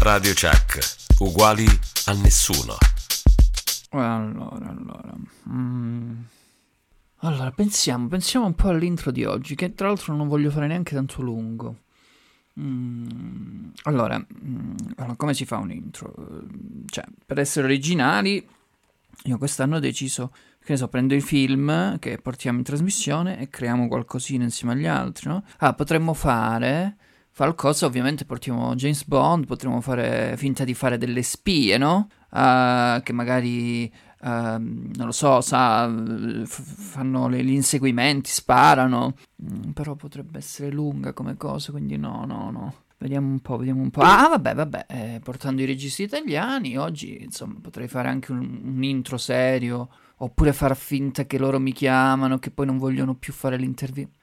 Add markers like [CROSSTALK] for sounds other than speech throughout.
Radio Chuck, uguali a nessuno. Allora, allora. mm. Allora, pensiamo, pensiamo un po' all'intro di oggi, che tra l'altro non voglio fare neanche tanto lungo. Mm, Allora, mm, allora, come si fa un intro? Cioè, per essere originali, io quest'anno ho deciso, che ne so, prendo i film che portiamo in trasmissione e creiamo qualcosina insieme agli altri, no? Ah, potremmo fare qualcosa, ovviamente portiamo James Bond, potremmo fare finta di fare delle spie, no? Ah, che magari, ehm, non lo so, sa, f- fanno le- gli inseguimenti, sparano. Mm, però potrebbe essere lunga come cosa, quindi no, no, no. Vediamo un po', vediamo un po'. Ah, vabbè, vabbè, eh, portando i registi italiani, oggi, insomma, potrei fare anche un, un intro serio, oppure far finta che loro mi chiamano, che poi non vogliono più fare l'intervista.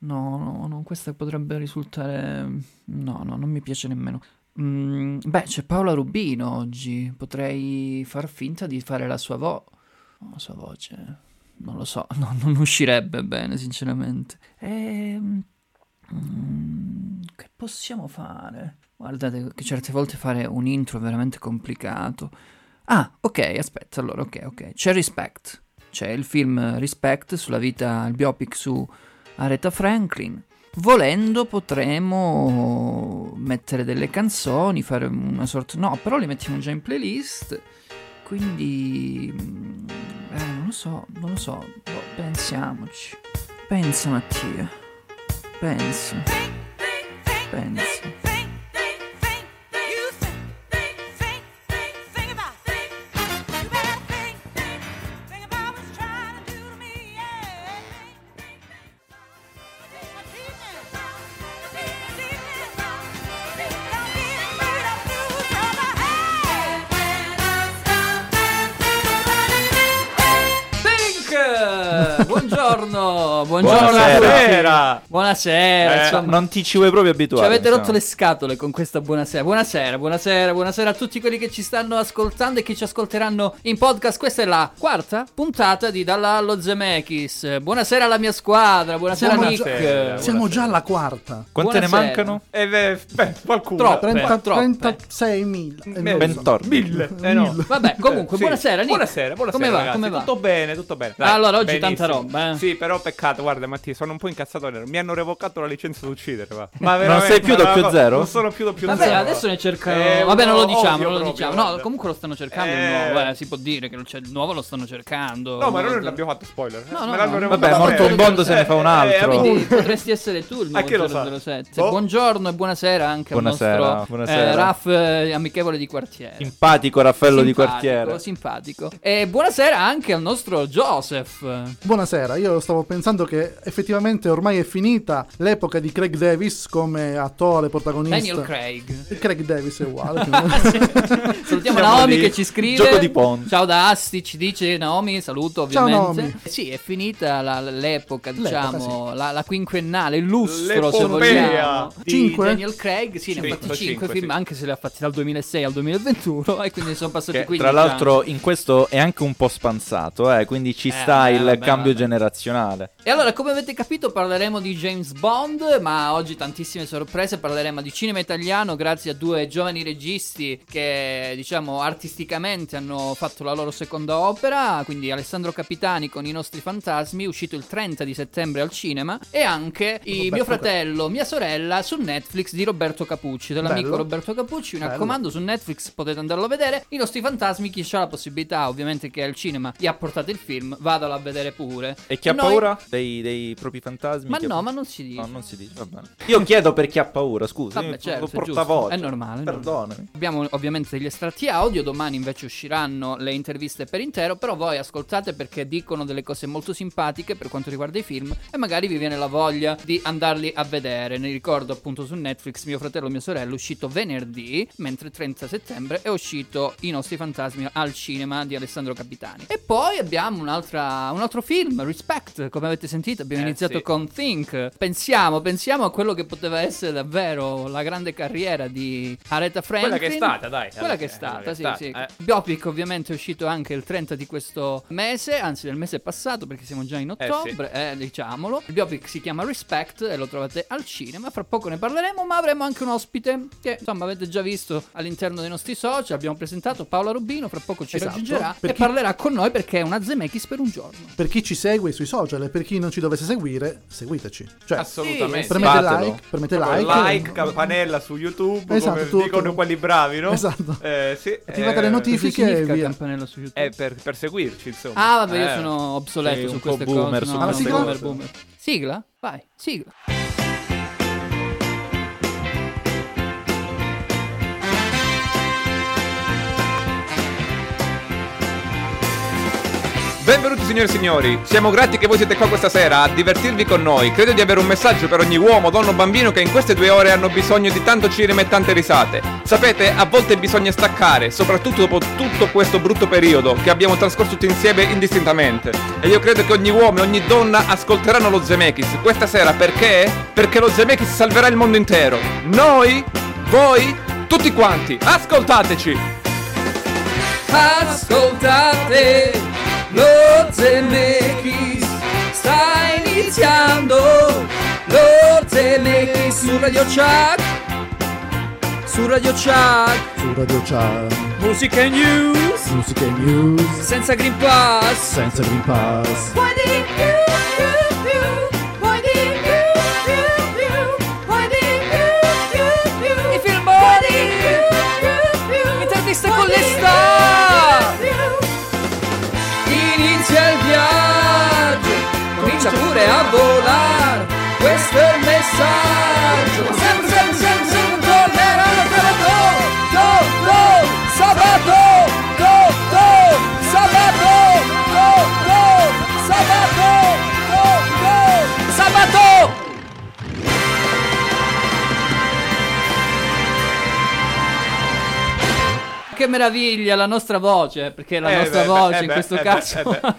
No, no, no, questa potrebbe risultare... No, no, non mi piace nemmeno. Mm, beh, c'è Paola Rubino oggi, potrei far finta di fare la sua voce. La sua voce, non lo so, [LAUGHS] no, non uscirebbe bene, sinceramente. Ehm... Mm, che possiamo fare? Guardate che certe volte fare un intro è veramente complicato. Ah, ok, aspetta, allora, ok, ok. C'è Respect. C'è il film Respect sulla vita, il biopic su Aretha Franklin. Volendo potremmo mettere delle canzoni, fare una sorta... No, però le mettiamo già in playlist. Quindi... mm, Eh, non lo so, non lo so. Boh, pensiamoci. Pensa Mattia. Pensa. Pensa. Buongiorno, buongiorno. Buonasera. Buonasera, Eh, non ti ci vuoi proprio Ci abituare. avete rotto insomma. le scatole con questa buonasera. Buonasera, buonasera, buonasera a tutti quelli che ci stanno ascoltando e che ci ascolteranno in podcast. Questa è la quarta puntata di Dalla allo Zemeckis. Buonasera alla mia squadra, buonasera Siamo Nick. già- Siamo già alla quarta. Quante ne Buonasera. mancano? Eh, beh, beh, qualcuno. Troppe. 30, troppe. 36.000. Eh, non lo so. Bentorni. Mille. Eh no. Vabbè, comunque, Sì. buonasera Nick. Buonasera, buonasera. Come va? ragazzi. Come va? Tutto bene, tutto bene. Allora, oggi benissimo. tanta roba, eh. Sì, però peccato, guarda Mattia, sono un po' incazzato nero. Mi hanno revocato la licenza di uccidere, va. Ma Non veramente, sei più doppio cosa- zero? Non sono più doppio Vabbè, zero. adesso ne cercano. Eh, Vabbè, non lo diciamo, non lo proprio, diciamo. No, guarda. comunque lo stanno cercando il Eh. nuovo. Eh, si può dire che non c'è il nuovo, lo stanno cercando. No, ma noi non abbiamo fatto spoiler. eh. No, no, no. Vabbè, morto un Bond se ne fa un altro. Eh, Quindi potresti essere tu il [LAUGHS] nuovo chi lo sa? 007. Boh. Buongiorno e buonasera anche Buonasera, al nostro buonasera. Raff amichevole di quartiere. Simpatico Raffaello di quartiere. Simpatico. E buonasera anche al nostro Joseph. Buonasera, io stavo pensando che effettivamente ormai è finita l'epoca di Craig Davis come attore protagonista. Daniel Craig. Craig Davis è uguale. [LAUGHS] Salutiamo Siamo Naomi lì. che ci scrive. Gioco di ponte. Ciao da Asti, ci dice Naomi, saluto Ciao, ovviamente. Naomi. Eh Sì, è finita la- l'epoca, L'epoca, diciamo, la, la quinquennale, il lustro se vogliamo. Di Cinque? Daniel Craig, sì, ne ha fatti 5 cinque, film, sì. anche se li ha fatti dal 2006 al 2021 e quindi sono passati Che 15 tra l'altro anni. in questo è anche un po' spanzato, eh, quindi ci Eh, sta vabbè, il vabbè, cambio vabbè. generazionale. E allora, come avete capito, parleremo di James Bond, ma oggi tantissime sorprese, parleremo di cinema italiano grazie a due giovani registi che, diciamo, artisticamente hanno fatto la loro seconda opera, quindi Alessandro Capitani con I nostri fantasmi, uscito il 30 di settembre al cinema, e anche i Roberto Mio fratello, mia sorella su Netflix di Roberto Capucci, dell'amico Bello. Roberto Capucci, mi raccomando, su Netflix potete andarlo a vedere. I nostri fantasmi, chi ha la possibilità, ovviamente che al cinema gli ha portato il film, vadalo a vedere pure. E chi ha Noi- paura dei, dei propri fantasmi? Ma ha- no, ma non si dice. No, non si dice, va bene. Io chiedo per chi ha paura, scusa. Vabbè, certo, lo portavoce. È normale, è normale. Perdonami. Abbiamo ovviamente degli estratti audio, domani invece usciranno le interviste per intero, però voi ascoltate perché dicono delle cose molto simpatiche per quanto riguarda i film e magari vi viene la voglia di andarli a vedere. Ne ricordo appunto su Netflix Mio fratello e mia sorella è uscito venerdì, mentre il 30 settembre è uscito I nostri fantasmi al cinema di Alessandro Capitani. E poi abbiamo un'altra, un altro film film, Come avete sentito, abbiamo Eh, iniziato sì. con Think. Pensiamo, pensiamo a quello che poteva essere davvero la grande carriera di Aretha Franklin. Quella che è stata, dai. Quella che è Eh, stata, sì, che è sì. stata, eh. Biopic ovviamente è uscito anche il 30 di questo mese, anzi del mese passato perché siamo già in Eh, sì. ottobre, eh, diciamolo. Il biopic si chiama Respect e lo trovate al cinema, fra poco ne parleremo, ma avremo anche un ospite che insomma avete già visto all'interno dei nostri social, abbiamo presentato Paola Rubino, fra poco ci Esatto. raggiungerà Per e chi- parlerà con noi perché è una Zemeckis per un giorno. Per chi ci segue sui social e per chi non ci dovesse seguire, seguiteci. Cioè, Assolutamente. Premete Fatelo. like, premete Like, like, campanella su YouTube, Esatto, come tutto. dicono quelli bravi, no? Esatto. Eh, sì. Attivate eh, le Che notifiche e via. campanello su YouTube? Eh, per, per seguirci, insomma. Ah, vabbè, io Eh. sono obsoleto Sei su un queste po' boomer cose. su No, queste no, cose. boomer, boomer. Sigla? Vai, sigla. Benvenuti signore e signori, siamo grati che voi siete qua questa sera a divertirvi con noi. Credo di avere un messaggio per ogni uomo, donna o bambino che in queste due ore hanno bisogno di tanto cinema e tante risate. Sapete, a volte bisogna staccare, soprattutto dopo tutto questo brutto periodo che abbiamo trascorso tutti insieme indistintamente. E io credo che ogni uomo e ogni donna ascolteranno lo Zemeckis questa sera perché? Perché lo Zemeckis salverà il mondo intero. Noi, voi, tutti quanti, ascoltateci! Ascoltate Zemeckis sta iniziando. Lo Zemeckis su Radio Chuck su Radio Chuck su Radio Chat, musica e news. Musica e news, senza Green Pass. Senza Green Pass. Pure a volare questo è il messaggio sempre sempre sempre sempre per go go go sabato go go sabato go go sabato go go sabato Che meraviglia la nostra voce, perché la Eh, nostra beh, voce beh, in eh, questo beh, caso eh, beh.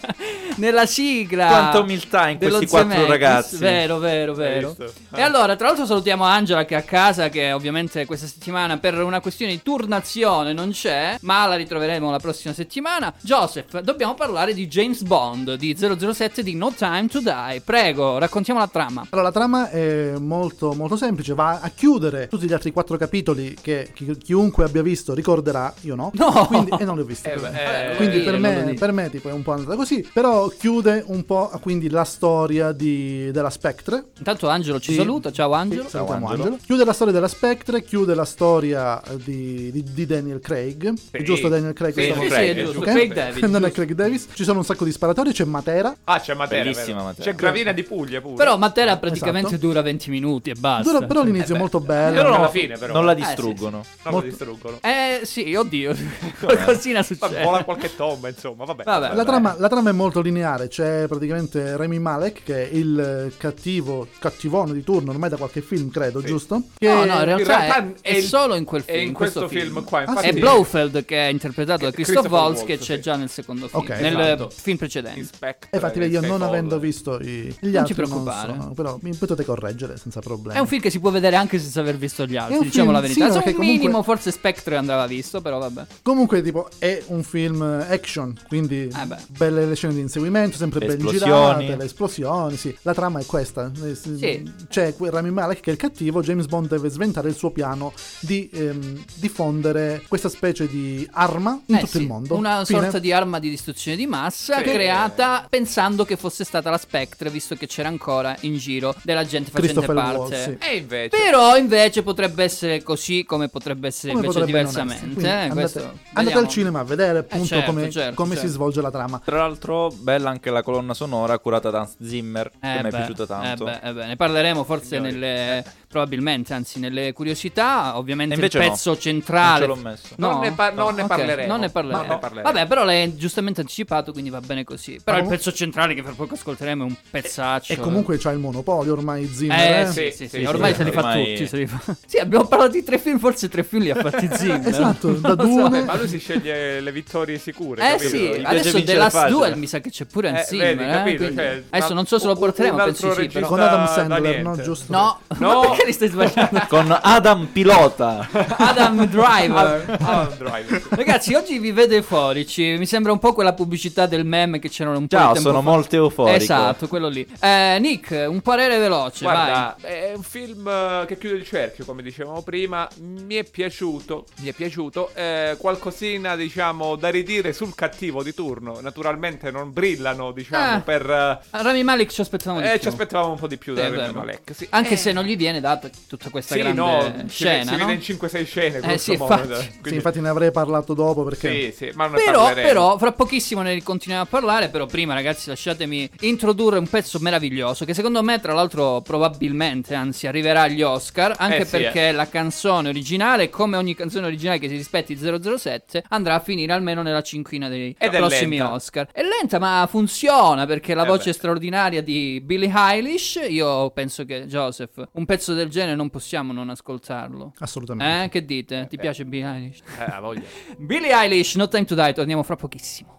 [LAUGHS] nella sigla. Quanta umiltà in questi quattro Zemeckis. ragazzi. Vero, vero, vero. visto? E allora, tra l'altro salutiamo Angela che è a casa, che ovviamente questa settimana per una questione di turnazione non c'è, ma la ritroveremo la prossima settimana. Joseph, dobbiamo parlare di James Bond, di 007 di No Time to Die. Prego, raccontiamo la trama. Allora, la trama è molto, molto semplice, va a chiudere tutti gli altri quattro capitoli che chi- chiunque abbia visto ricorderà, io no. No! Quindi, e non li ho visti. Eh, beh, eh, quindi eh, per, lo me, per me tipo è un po' andata così, però chiude un po' quindi la storia di- della Spectre. Intanto Angelo ci Sì. saluta, ciao Angelo. Sì, salutiamo Angelo. Angelo. Chiude la storia della Spectre, chiude la storia eh, di, di- di Daniel Craig. È giusto Daniel Craig? Sì, Sì, sì, Craig, è giusto. Ok? Craig David. non è. Craig Davis. Ci sono un sacco di sparatori, c'è Matera. Ah, c'è Matera. Bellissima? Matera. C'è Gravina di Puglia pure. Però Matera praticamente Esatto. dura 20 minuti e basta. Dura- però l'inizio Eh è molto bello. Però alla fine, però. Non la Eh, sì, distruggono. Non molto- distruggono. Eh sì, oddio, [LAUGHS] qualcosina Ma succede. vola qualche tomba, insomma, vabbè. Vabbè. La trama, la trama è molto lineare, c'è praticamente Remy Malek che è il cattivo, cattivone di turno ormai da qualche film credo, Sì. giusto? Che No, no, in realtà, realtà è, è è il- solo in quel film. in questo, film, qua, Ah, infatti. È sì. Blofeld che è interpretato da Christoph Christopher Waltz che c'è sì. già nel secondo film, Ok, nel esatto. film precedente. Inspector, E infatti io non avendo visto i, gli Non altri ti preoccupare. so, però mi potete correggere senza problemi. È un film che si può vedere anche senza aver visto gli È altri, diciamo film, la verità. sì, perché un comunque- minimo forse Spectre andava visto, però vabbè. Comunque, tipo, è un film action, quindi Eh belle le scene di inseguimento, sempre Le ben esplosioni. girate, le esplosioni, sì. La trama è questa. Eh, Sì. C'è Rami Malek che è il cattivo, James Bond deve sventare il suo piano di ehm, diffondere questa specie di arma in Eh tutto sì, il mondo. Una Fine. sorta di arma di distruzione di massa Sì. creata pensando che fosse stata la Spectre, visto che c'era ancora in giro della gente facente parte. Waltz, sì. E invece. Però invece potrebbe essere così come potrebbe essere Come invece potrebbe non essere. diversamente. Quindi eh, andate, questo andate al cinema a vedere appunto certo, come, certo, come si certo. svolge la trama. Tra l'altro, bella anche la colonna sonora curata da Hans Zimmer, che Eh mi è beh, piaciuta tanto. eh beh, eh beh, ne parleremo forse Signori, nelle probabilmente, anzi nelle curiosità, ovviamente il invece no. pezzo Non centrale. ce l'ho messo. No? Non ne par- non ne Ok, parleremo. Non ne parleremo. Non ne parleremo. Vabbè, però l'hai giustamente anticipato, quindi va bene così. Però il pezzo centrale che per poco ascolteremo è un pezzaccio. E comunque c'ha il monopolio ormai Zimmer. Eh eh. sì, Sì, sì, ormai sì, se li fa ormai- tutti. se li fa- Sì, abbiamo parlato di tre film, forse tre film li ha fatti [LAUGHS] Zimmer. Esatto, da. Dune. Ma lui si sceglie le vittorie sicure. Eh capito? sì, adesso The Last. Duel mi sa che c'è pure Eh, un Zimmer. vedi, eh, quindi- Cioè, adesso non so se lo porteremo, penso sì. Però... Con Adam da Sandler, no? Giusto? No, No. [LAUGHS] ma [LAUGHS] perché li stai sbagliando? Con Adam Pilota. Adam Driver. Ah, Driver. Ragazzi, oggi vi vedo euforici. Mi sembra un po' quella pubblicità del meme che c'erano un po' Ciao, di tempo sono fa. molto euforico. Esatto, quello lì. Eh, Nick, un parere veloce, Guarda, è un film eh, che chiude il cerchio, come dicevamo prima. Mi è piaciuto, mi è piaciuto. Eh, qualcosina, diciamo, da ridire sul cattivo di turno. Naturalmente non brillano, diciamo, Eh. per... eh, vai. Rami Malek ci aspettavamo di eh, più. ci aspettavamo un po' di più da Rami vero. Malek. Sì. Anche Eh, se non gli viene data tutta questa Sì, grande no, scena, si no? vede in 5-6 scene. Eh, sì, modo, infatti. Sì, Quindi- infatti ne avrei parlato dopo perché Sì, sì, ma non Però, però, fra pochissimo ne continuiamo a parlare. Però, prima, ragazzi, lasciatemi introdurre un pezzo meraviglioso. Che secondo me, tra l'altro, probabilmente, anzi, arriverà agli Oscar. Anche Eh, sì, perché la canzone originale, come ogni canzone originale che si rispetti 007, andrà a finire almeno nella cinquina dei Ed prossimi lenta. Oscar. È lenta, ma funziona perché la Eh voce beh. straordinaria di Billie Eilish. Io penso che, Joseph, un pezzo del genere non possiamo non ascoltarlo. assolutamente. Eh, che dite? Ti Eh. piace Billie Eilish? Eh, ha voglia. [LAUGHS] Billie Eilish, No Time to Die, torniamo fra pochissimo.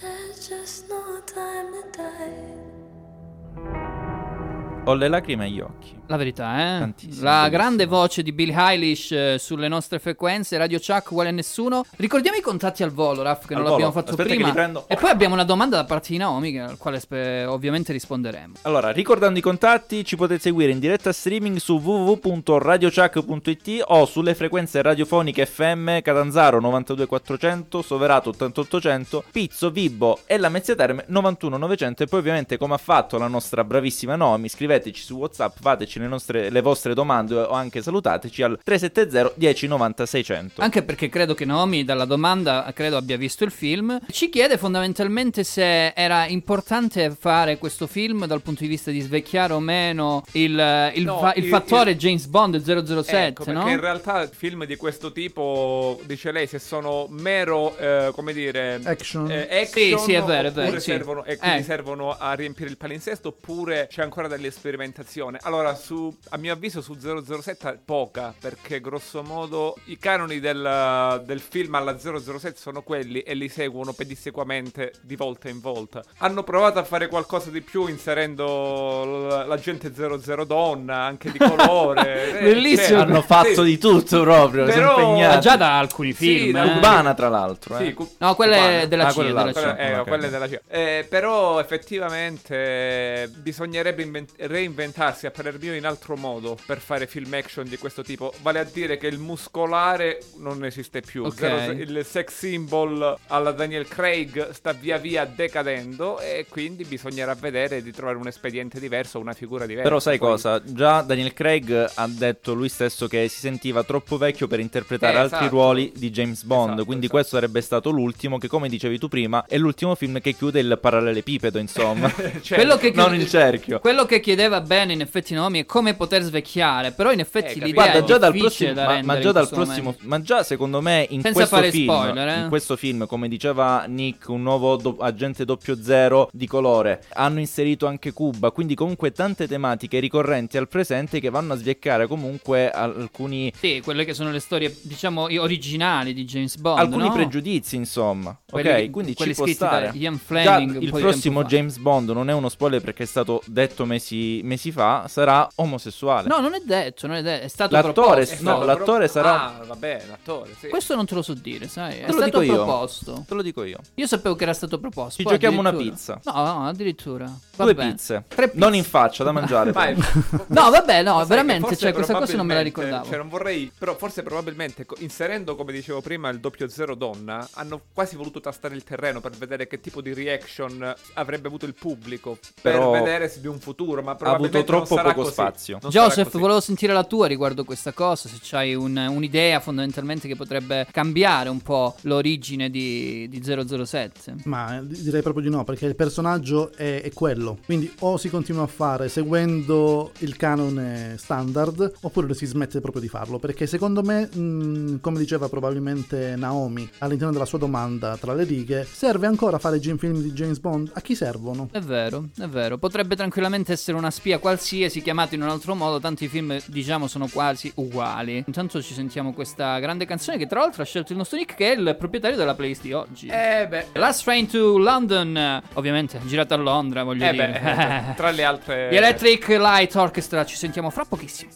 There's just no time to die. Ho le lacrime agli occhi. La verità, eh? Tantissimo, La bellissimo. grande voce di Billie Eilish eh, sulle nostre frequenze, Radio Chuck uguale a nessuno. Ricordiamo i contatti al volo, Raff, che Al non l'abbiamo volo. fatto Aspetta prima. E poi abbiamo una domanda da parte di Naomi, al quale spe- ovviamente risponderemo. Allora, ricordando i contatti, ci potete seguire in diretta streaming su www.radiochuck.it o sulle frequenze radiofoniche FM Catanzaro 92400, Soverato 88800, Pizzo, Vibbo e la Mezzia Terme 91900 e poi ovviamente come ha fatto la nostra bravissima Nomi, scriveteci su WhatsApp, fateci le, nostre, le vostre domande o anche salutateci al 370 1090 600. Anche perché credo che Naomi, dalla domanda, credo abbia visto il film. Ci chiede fondamentalmente se era importante fare questo film dal punto di vista di svecchiare o meno il, il No, fa- il il- fattore il- James Bond 007, Ecco, perché no? in realtà film di questo tipo, dice lei, se sono mero, eh, come dire, Action. eh, action Sì, sì, è vero, è vero, sì. servono, e quindi Eh. servono a riempire il palinsesto, oppure c'è ancora dell'esperimentazione. Allora, su, a mio avviso su 007 poca, perché grosso modo i canoni del, del film alla 007 sono quelli e li seguono pedissequamente di volta in volta. Hanno provato a fare qualcosa di più inserendo l- l'agente 00 donna, anche di colore. [LAUGHS] Eh, Bellissimo. cioè, Hanno fatto sì. di tutto proprio, si Però- sono Ma impegnati. già da alcuni Sì, film. da eh. Cubana tra l'altro, eh. Sì, cu- No, quelle cubana. della Ah, CIA, della. Quella- eh, ok. quelle della CIA. Eh, però effettivamente bisognerebbe invent- reinventarsi a parer mio in altro modo per fare film action di questo tipo. Vale a dire che il muscolare non esiste più. Ok. Zero- il sex symbol alla Daniel Craig sta via via decadendo e quindi bisognerà vedere di trovare un espediente diverso, una figura diversa. Però sai Poi- cosa? Già Daniel Craig ha detto lui stesso che si sentiva troppo vecchio per interpretare Eh, altri esatto. ruoli di James Bond, Esatto, quindi esatto. questo sarebbe stato l'ultimo che come dicevi tu prima è l'ultimo film che chiude il parallelepipedo, insomma. [LAUGHS] Cioè, Quello che non chiud- il cerchio. Quello che chiedeva bene in effetti Naomi è come poter svecchiare, però in effetti Eh, l'idea. Guarda, è già dal prossimo, da ma, ma già dal prossimo, momento. ma già secondo me in Senza questo fare film, spoiler, eh. in questo film, come diceva Nick, un nuovo do- agente 00 di colore, hanno inserito anche Cuba, quindi comunque tante tematiche ricorrenti al presente che vanno a svieccare comunque alcuni Sì, quelle che sono le storie, diciamo, originali di James Bond, alcuni no? pregiudizi, insomma. Quelli- ok, quindi quelli ci può stare. Ian Già Fleming un il prossimo. James Bond non è uno spoiler perché è stato detto mesi, mesi fa, sarà omosessuale. No, non è detto, non è detto, è stato L'attore, proposto. È no, l'attore pro- sarà- Ah, vabbè, l'attore, sì. Questo non te lo so dire, sai, è Te lo stato dico io. proposto. Te lo dico io. Io sapevo che era stato proposto. Ci poi giochiamo una pizza. No, no, addirittura. Va Due pizze. Tre pizze. Non in faccia, da mangiare. [LAUGHS] Vai. però. No, vabbè, no, veramente, cioè, questa cosa non me la ricordavo. Cioè, non vorrei. Però, forse probabilmente inserendo, come dicevo prima, il doppio zero donna, hanno quasi voluto tastare il terreno per vedere che tipo di reaction avrebbe avuto il pubblico. Però per vedere se di un futuro. Ma Ha avuto troppo poco così. spazio. Non Joseph, volevo sentire la tua riguardo questa cosa, se c'hai un- un'idea fondamentalmente che potrebbe cambiare un po' l'origine di, di 007. Ma direi proprio di no, perché il personaggio è, è quello. Quindi o si continua a fare seguendo il canone standard, oppure si smette proprio di farlo. Perché secondo me, mh, come diceva probabilmente Naomi all'interno della sua domanda tra le righe, serve ancora fare i film di James Bond? A chi servono? È vero, è vero. Potrebbe tranquillamente essere una spia qualsiasi chiamato in un altro modo. Tanti film, diciamo, sono quasi uguali. Intanto ci sentiamo questa grande canzone che, tra l'altro, ha scelto il nostro Nick, che è il proprietario della playlist di oggi. Eh beh. Last Train to London, ovviamente girata a Londra, voglio Eh dire. beh, [LAUGHS] tra le altre... Gli Electric Light Orchestra, ci sentiamo fra pochissimo.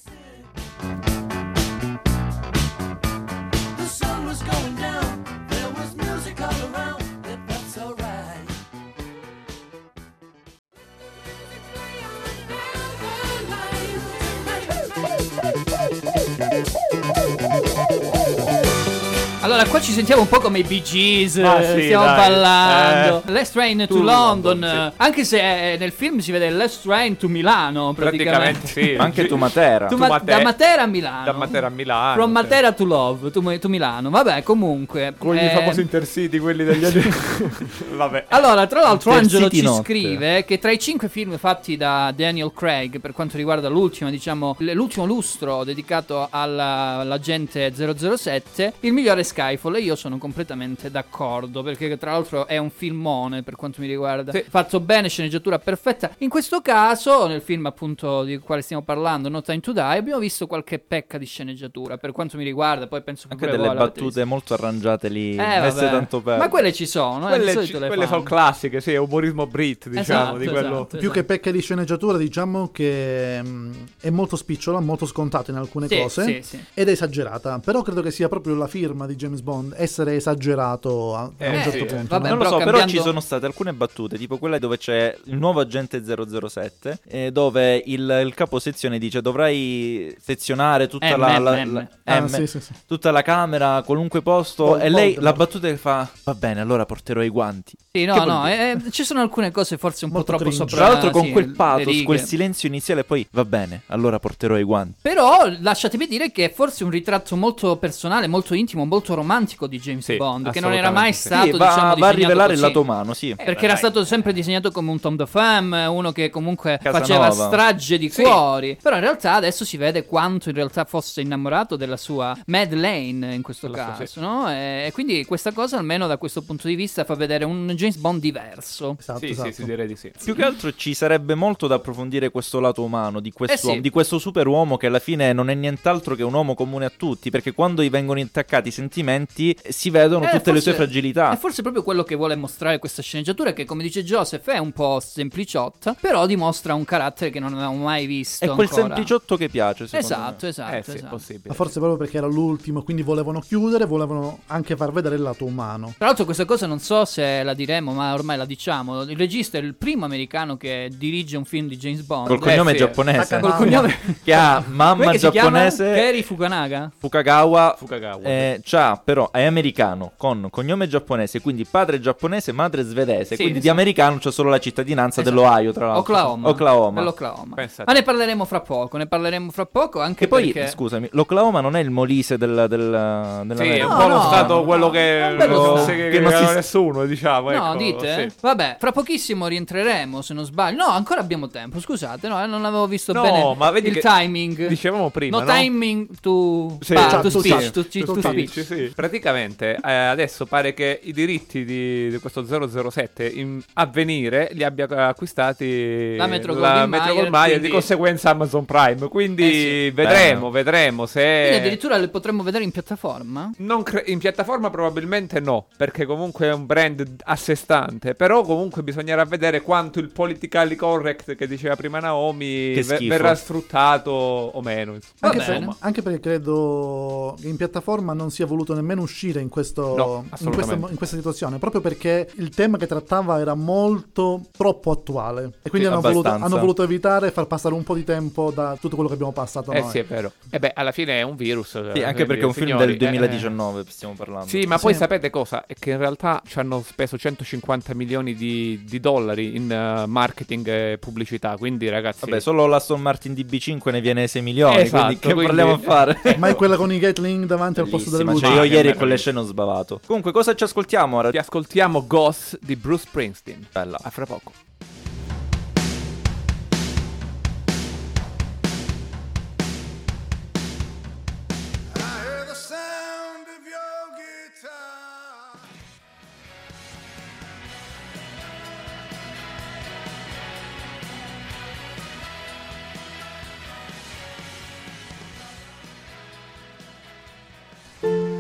Allora, qua ci sentiamo un po' come i Bee Gees, Ah, sì, stiamo dai. ballando. Eh. Let's Train to, To London, London, sì. anche se eh, nel film si vede Let's Train to Milano, praticamente. Praticamente sì. Anche tu Matera. Tu Tu ma- Mate- da Matera a Milano. Da Matera a Milano. From. Matera to Love, to, to Milano. Vabbè, comunque. Con eh, i famosi intercity, quelli degli anni... [LAUGHS] Vabbè. Allora, tra l'altro, Intercity Angelo ci notte. scrive che tra i cinque film fatti da Daniel Craig per quanto riguarda l'ultima, diciamo, l'ultimo lustro dedicato alla- all'agente 007, il migliore è Skyfall. E io sono completamente d'accordo. Perché, tra l'altro, è un filmone per quanto mi riguarda. Sì. Fatto bene, sceneggiatura perfetta. In questo caso, nel film appunto di quale stiamo parlando, No Time to Die, abbiamo visto qualche pecca di sceneggiatura. Per quanto mi riguarda, poi penso che Anche pure delle voi battute molto arrangiate lì. Eh, messe tanto per. Ma quelle ci sono, eh, di Quelle, solito le quelle fanno. sono classiche, sì, è umorismo Brit, diciamo, Esatto, di quello... esatto, Più esatto. che pecche di sceneggiatura, diciamo che mh, è molto spicciola, molto scontata in alcune Sì, cose. sì, sì. Ed è esagerata, però credo che sia proprio la firma di James Bond essere esagerato a, a Eh, un certo sì, punto. vabbè, no? non lo però so, però cambiando- ci sono state alcune battute, tipo quella dove c'è il nuovo agente 007, eh, dove il, il capo sezione dice dovrai sezionare tutta M, la, M, la- M. la- Ah, M, sì, sì, sì. tutta la camera, qualunque posto, Vol- e lei Voldemort. la battuta che fa, va bene, allora porterò i guanti. Sì, no, no, dire? eh, ci sono alcune cose forse un Molto po' troppo cringe. sopra. Tra l'altro con sì, quel pathos, quel silenzio iniziale, poi va bene, allora porterò i guanti. Però lasciatemi dire che è forse un ritratto molto personale, molto intimo, molto romantico di James Sì, Bond, che non era mai stato, Sì, va, diciamo, va a rivelare il così. lato umano, sì. Perché era stato sempre disegnato come un Tom de Femme, uno che comunque Casanova. faceva strage di Sì. cuori. Però in realtà adesso si vede quanto in realtà fosse innamorato della sua Madeleine in questo sua- caso, sì. no? E quindi questa cosa, almeno da questo punto di vista, fa vedere un James Bond diverso. Esatto, Sì, esatto. sì, sì, direi di sì. Più che altro ci sarebbe molto da approfondire questo lato umano di questo, Eh sì. di questo superuomo che alla fine non è nient'altro che un uomo comune a tutti, perché quando gli vengono attaccati i sentimenti eh, si vedono Eh, tutte le forse- sue fragilità. È forse proprio quello che vuole mostrare questa sceneggiatura, che come dice Joseph è un po' sempliciotta, però dimostra un carattere che non avevamo mai visto. È quel ancora. sempliciotto che piace, secondo Esatto, me. esatto. Eh sì, è esatto. possibile. Ma forse proprio perché era l'ultimo, quindi volevano chiudere, volevano anche far vedere il lato umano. Tra l'altro questa cosa non so se la diremo, ma ormai la diciamo. Il regista è il primo americano che dirige un film di James Bond. Col Eh, cognome sì. giapponese. Col cognome che ha mamma giapponese Gary Fukanaga? Fukagawa Fukagawa. eh, però è americano con cognome giapponese quindi padre giapponese madre svedese Sì, quindi di americano c'è solo la cittadinanza Esatto. dell'Ohio tra l'altro Oklahoma. Oklahoma. Pensate. Ma ne parleremo fra poco, ne parleremo fra poco anche che poi perché... scusami l'Oklahoma non è il Molise del, del, Sì, è un po' lo no, stato no, quello no, che stato. si- che Che non si- nessuno, diciamo. No, ecco, dite? sì. Vabbè, fra pochissimo rientreremo, se non sbaglio. No, ancora abbiamo tempo, scusate, no, eh, non avevo visto No, bene ma vedi il timing. Dicevamo prima, no, no? timing to, Sì, ah, to to speech, to, to to speech, speech. Sì. Praticamente eh, adesso pare che i diritti di, di questo 007 in avvenire li abbia acquistati La Metro Goldwyn quindi- di conseguenza Amazon Prime. Quindi Eh sì. vedremo, Bello. vedremo se Quindi addirittura le potremmo vedere in piattaforma? Non cre- in piattaforma probabilmente no, perché comunque è un brand a sé stante, però comunque bisognerà vedere quanto il politically correct che diceva prima Naomi Che ve- schifo. verrà sfruttato o meno. Anche, per- anche perché credo che in piattaforma non sia voluto nemmeno uscire in, questo, No, in, questa, in questa situazione, proprio perché il tema che trattava era molto troppo attuale e quindi Sì, hanno, voluto, hanno voluto evitare e far passare un po' di tempo da tutto quello che abbiamo passato Eh noi. sì, è vero. E beh, alla fine è un virus. Sì, eh, anche perché è un film signori, del eh, 2019, stiamo parlando. Sì, ma poi Sì. sapete cosa? È che in realtà ci hanno speso 150 milioni di, di dollari in eh, marketing e pubblicità. Quindi, ragazzi, Vabbè, solo l'Aston Martin DB5 ne viene 6 milioni, Esatto, quindi che quindi- parliamo a fare? Ma è quella con i Gatling davanti al posto delle Bellissima, luci. Io Ah, ieri con le scene ho sbavato. Comunque, cosa ci ascoltiamo ora? ti ascoltiamo Ghost di Bruce Springsteen. Bella. A fra poco.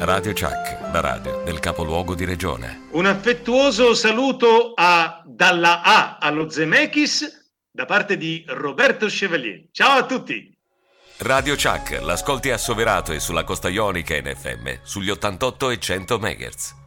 Radio Chuck, la radio del capoluogo di regione. Un affettuoso saluto a Dalla A allo Zemeckis da parte di Roberto Chevalier. Ciao a tutti! Radio Chuck, l'ascolti a Soverato e sulla costa ionica in FM sugli 88 e 100 MHz.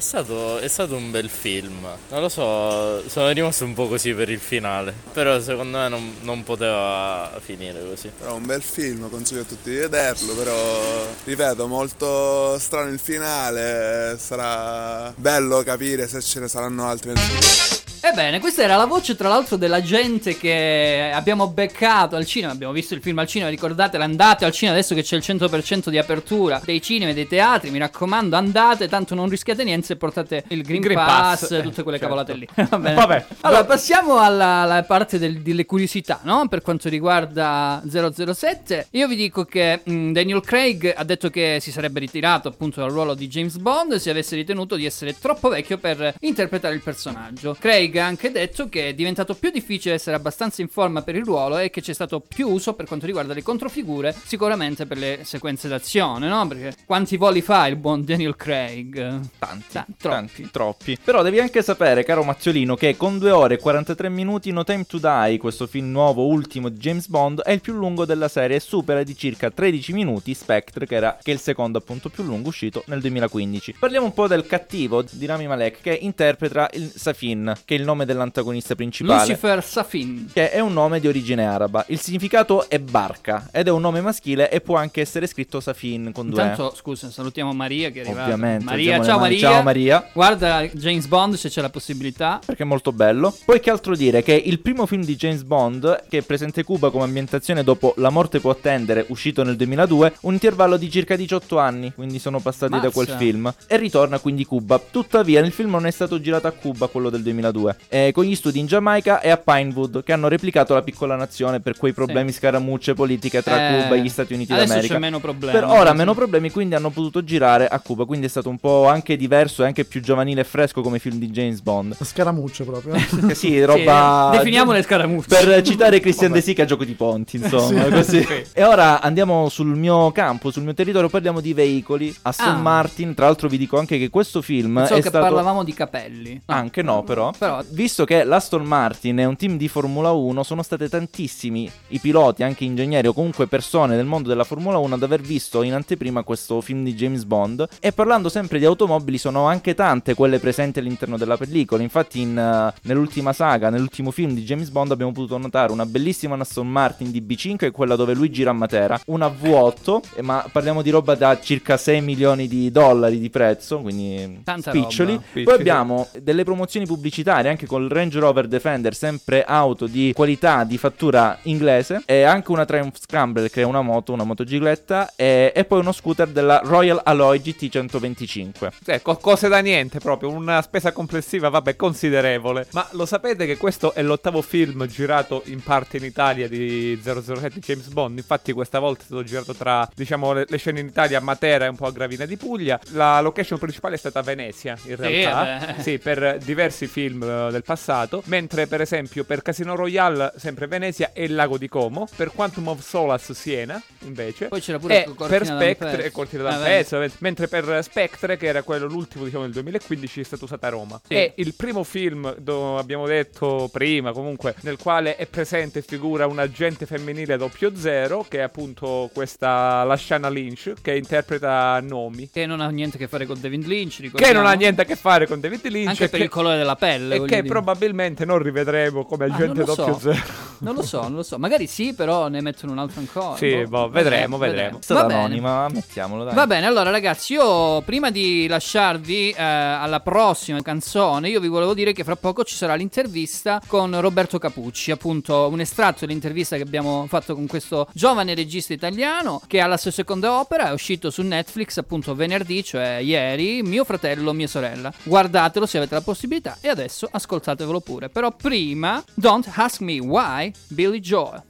È stato, è stato un bel film. Non lo so, sono rimasto un po' così per il finale. Però secondo me non, non poteva finire così. Però un bel film, consiglio a tutti di vederlo, però ripeto, molto strano il finale, sarà bello capire se ce ne saranno altri nel futuro. Ebbene, questa era la voce tra l'altro della gente che abbiamo beccato al cinema, abbiamo visto il film al cinema, ricordatela, andate al cinema adesso che c'è il 100% di apertura dei cinema e dei teatri, mi raccomando andate, tanto non rischiate niente e portate il Green, Green Pass, Pass, eh, tutte quelle certo. cavolate lì. [LAUGHS] Va bene. Vabbè. Allora, passiamo alla, alla parte del- delle curiosità, no? Per quanto riguarda 007, io vi dico che mh, Daniel Craig ha detto che si sarebbe ritirato appunto dal ruolo di James Bond se avesse ritenuto di essere troppo vecchio per interpretare il personaggio. Craig ha anche detto che è diventato più difficile essere abbastanza in forma per il ruolo e che c'è stato più uso per quanto riguarda le controfigure, sicuramente per le sequenze d'azione, no? Perché quanti voli fa il buon Daniel Craig? Tanti, Ta- troppi. tanti, troppi. Però devi anche sapere, caro Mazziolino, che con 2 ore e 43 minuti No Time to Die, questo film nuovo ultimo di James Bond, è il più lungo della serie e supera di circa 13 minuti Spectre, che, era, che è il secondo appunto più lungo uscito nel 2015. Parliamo un po' del cattivo di Rami Malek, che interpreta il Safin, che è il nome dell'antagonista principale. Lucifer Safin. che è un nome di origine araba. Il significato è barca ed è un nome maschile e può anche essere scritto Safin con due. Intanto, scusa, salutiamo Maria che è arrivata. Ovviamente. Maria, ciao. Maria. Ciao Maria. Guarda James Bond se c'è la possibilità. Perché è molto bello. Poi che altro dire? Che il primo film di James Bond, che presenta Cuba come ambientazione dopo La morte può attendere, uscito nel 2002, un intervallo di circa 18 anni, quindi sono passati da quel Mazza. film. E ritorna quindi Cuba. Tuttavia, nel film non è stato girato a Cuba, quello del 2002, eh, con gli studi in Giamaica e a Pinewood, che hanno replicato la piccola nazione per quei problemi scaramucce politiche tra Eh, Cuba e gli Stati Uniti adesso d'America. c'è meno problemi. Per ora Sì. meno problemi, quindi hanno potuto girare a Cuba. Quindi è stato un po' anche diverso e anche più giovanile e fresco come film di James Bond. Scaramucce proprio. [LAUGHS] Sì, roba. Sì, definiamo le scaramucce. Per citare Christian De Sica, gioco di ponti, insomma. Sì. così. Sì. E ora andiamo sul mio campo, sul mio territorio. Parliamo di veicoli. Aston Ah. Martin. Tra l'altro, vi dico anche che questo film So è che stato. parlavamo di capelli. Anche no, però. Però Visto che l'Aston Martin è un team di Formula 1, sono state tantissimi i piloti, anche ingegneri o comunque persone del mondo della Formula 1 ad aver visto in anteprima questo film di James Bond. E parlando sempre di automobili, sono anche tante quelle presenti all'interno della pellicola. Infatti, in, eh, nell'ultima saga, nell'ultimo film di James Bond, abbiamo potuto notare una bellissima Aston Martin DB5, che è quella dove lui gira a Matera, una V8, eh, ma parliamo di roba da circa 6 milioni di dollari di prezzo, quindi Tanta spiccioli. Poi abbiamo delle promozioni pubblicitarie anche col Range Rover Defender, sempre auto di qualità, di fattura inglese, e anche una Triumph Scrambler che è una moto, una motocicletta, e, e poi uno scooter della Royal Alloy GT125. Ecco, cose da niente proprio, una spesa complessiva, vabbè, considerevole. Ma lo sapete che questo è l'ottavo film girato in parte in Italia di 007 James Bond? Infatti questa volta è stato girato tra, diciamo, le, le scene in Italia a Matera e un po' a Gravina di Puglia. La location principale è stata Venezia, in Sì, realtà. vabbè. Sì, per diversi film eh, del passato, mentre per esempio per Casino Royale, sempre Venezia, è il lago di Como, per Quantum of Solace Siena, invece, Poi c'era pure e per. Spectre e Cortina Ah, d'Ampezzo, mentre per Spectre, che era quello l'ultimo diciamo del 2015, è stato usato a Roma. Sì. È il primo film, do- abbiamo detto prima comunque, nel quale è presente e figura un agente femminile doppio zero, che è appunto questa Lashana Lynch, che interpreta Nomi. Che non ha niente a che fare con David Lynch, Che ricordiamo. non ha niente a che fare con David Lynch Anche per che, il colore della pelle. E che dire. probabilmente non rivedremo come Ah, agente non lo so. doppio zero. Non lo so, non lo so. Magari sì, però ne mettono un altro ancora. Sì, boh, vedremo, vedremo. Va bene. anonima, mettiamolo dai. Va bene, allora ragazzi, io prima di lasciarvi eh, alla prossima canzone, io vi volevo dire che fra poco ci sarà l'intervista con Roberto Capucci, appunto un estratto dell'intervista che abbiamo fatto con questo giovane regista italiano che ha la sua seconda opera, è uscito su Netflix appunto venerdì, cioè ieri, Mio fratello, mia sorella. Guardatelo se avete la possibilità e adesso ascoltatevelo pure. Però prima, Don't Ask Me Why, Billy Joel.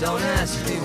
Don't ask me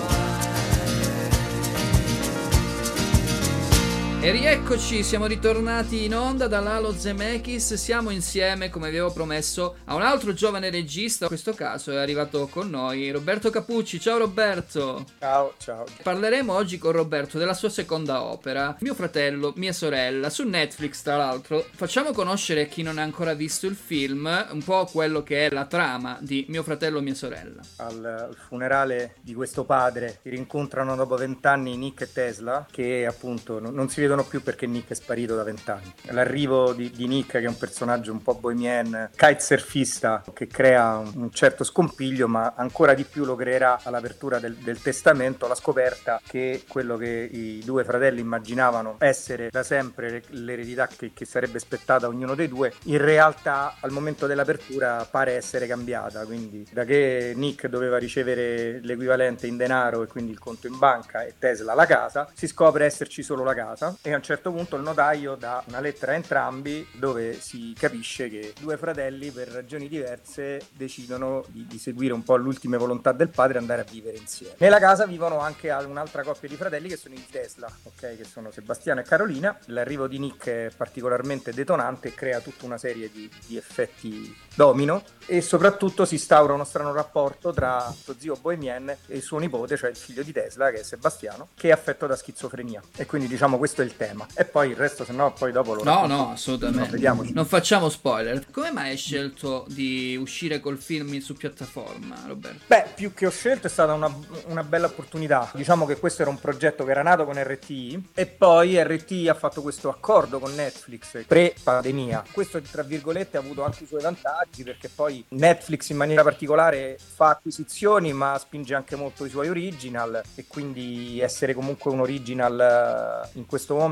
E rieccoci, siamo ritornati in onda dall'Alo Zemeckis, siamo insieme, come vi avevo promesso, a un altro giovane regista, in questo caso è arrivato con noi Roberto Capucci. Ciao Roberto! Ciao, ciao. Parleremo oggi con Roberto della sua seconda opera, Mio fratello, mia sorella, su Netflix tra l'altro. Facciamo conoscere a chi non ha ancora visto il film un po' quello che è la trama di Mio fratello, mia sorella. Al, al funerale di questo padre si rincontrano dopo vent'anni Nick e Tesla, che appunto non, non si vedono più perché Nick è sparito da vent'anni. L'arrivo di, di Nick, che è un personaggio un po' bohemian, kitesurfista, che crea un, un certo scompiglio, ma ancora di più lo creerà all'apertura del, del testamento, la scoperta che quello che i due fratelli immaginavano essere da sempre l'eredità che, che sarebbe spettata a ognuno dei due, in realtà al momento dell'apertura pare essere cambiata. Quindi da che Nick doveva ricevere l'equivalente in denaro e quindi il conto in banca e Tesla la casa, si scopre esserci solo la casa e a un certo punto il notaio dà una lettera a entrambi dove si capisce che due fratelli per ragioni diverse decidono di, di seguire un po' l'ultima volontà del padre e andare a vivere insieme. Nella casa vivono anche al- un'altra coppia di fratelli che sono i Tesla, ok? Che sono Sebastiano e Carolina. L'arrivo di Nick è particolarmente detonante e crea tutta una serie di, di effetti domino e soprattutto si instaura uno strano rapporto tra suo zio Bohemien e suo nipote, cioè il figlio di Tesla, che è Sebastiano, che è affetto da schizofrenia. E quindi diciamo questo è il tema. E poi il resto, se no, poi dopo lo No, no, assolutamente. No. Non facciamo spoiler. Come mai hai scelto di uscire col film su piattaforma, Roberto? Beh, più che ho scelto è stata una, una bella opportunità. Diciamo che questo era un progetto che era nato con RTI e poi RTI ha fatto questo accordo con Netflix pre-pandemia. Questo, tra virgolette, ha avuto anche i suoi vantaggi perché poi Netflix in maniera particolare fa acquisizioni ma spinge anche molto i suoi original e quindi essere comunque un original eh, in questo momento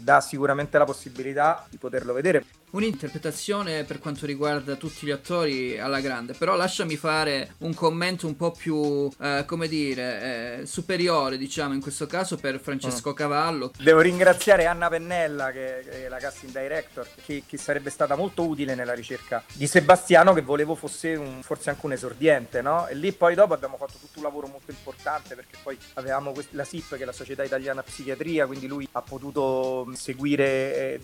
dà sicuramente la possibilità di poterlo vedere. Un'interpretazione per quanto riguarda tutti gli attori alla grande, però lasciami fare un commento un po' più, eh, come dire, eh, superiore, diciamo, in questo caso per Francesco Cavallo. Devo ringraziare Anna Pennella, che che è la casting director, che, che sarebbe stata molto utile nella ricerca di Sebastiano, che volevo fosse un- forse anche un esordiente, no? E lì poi dopo abbiamo fatto tutto un lavoro molto importante perché poi avevamo quest- la SIP, che è la Società Italiana Psichiatria, quindi lui ha potuto mh, seguire, eh,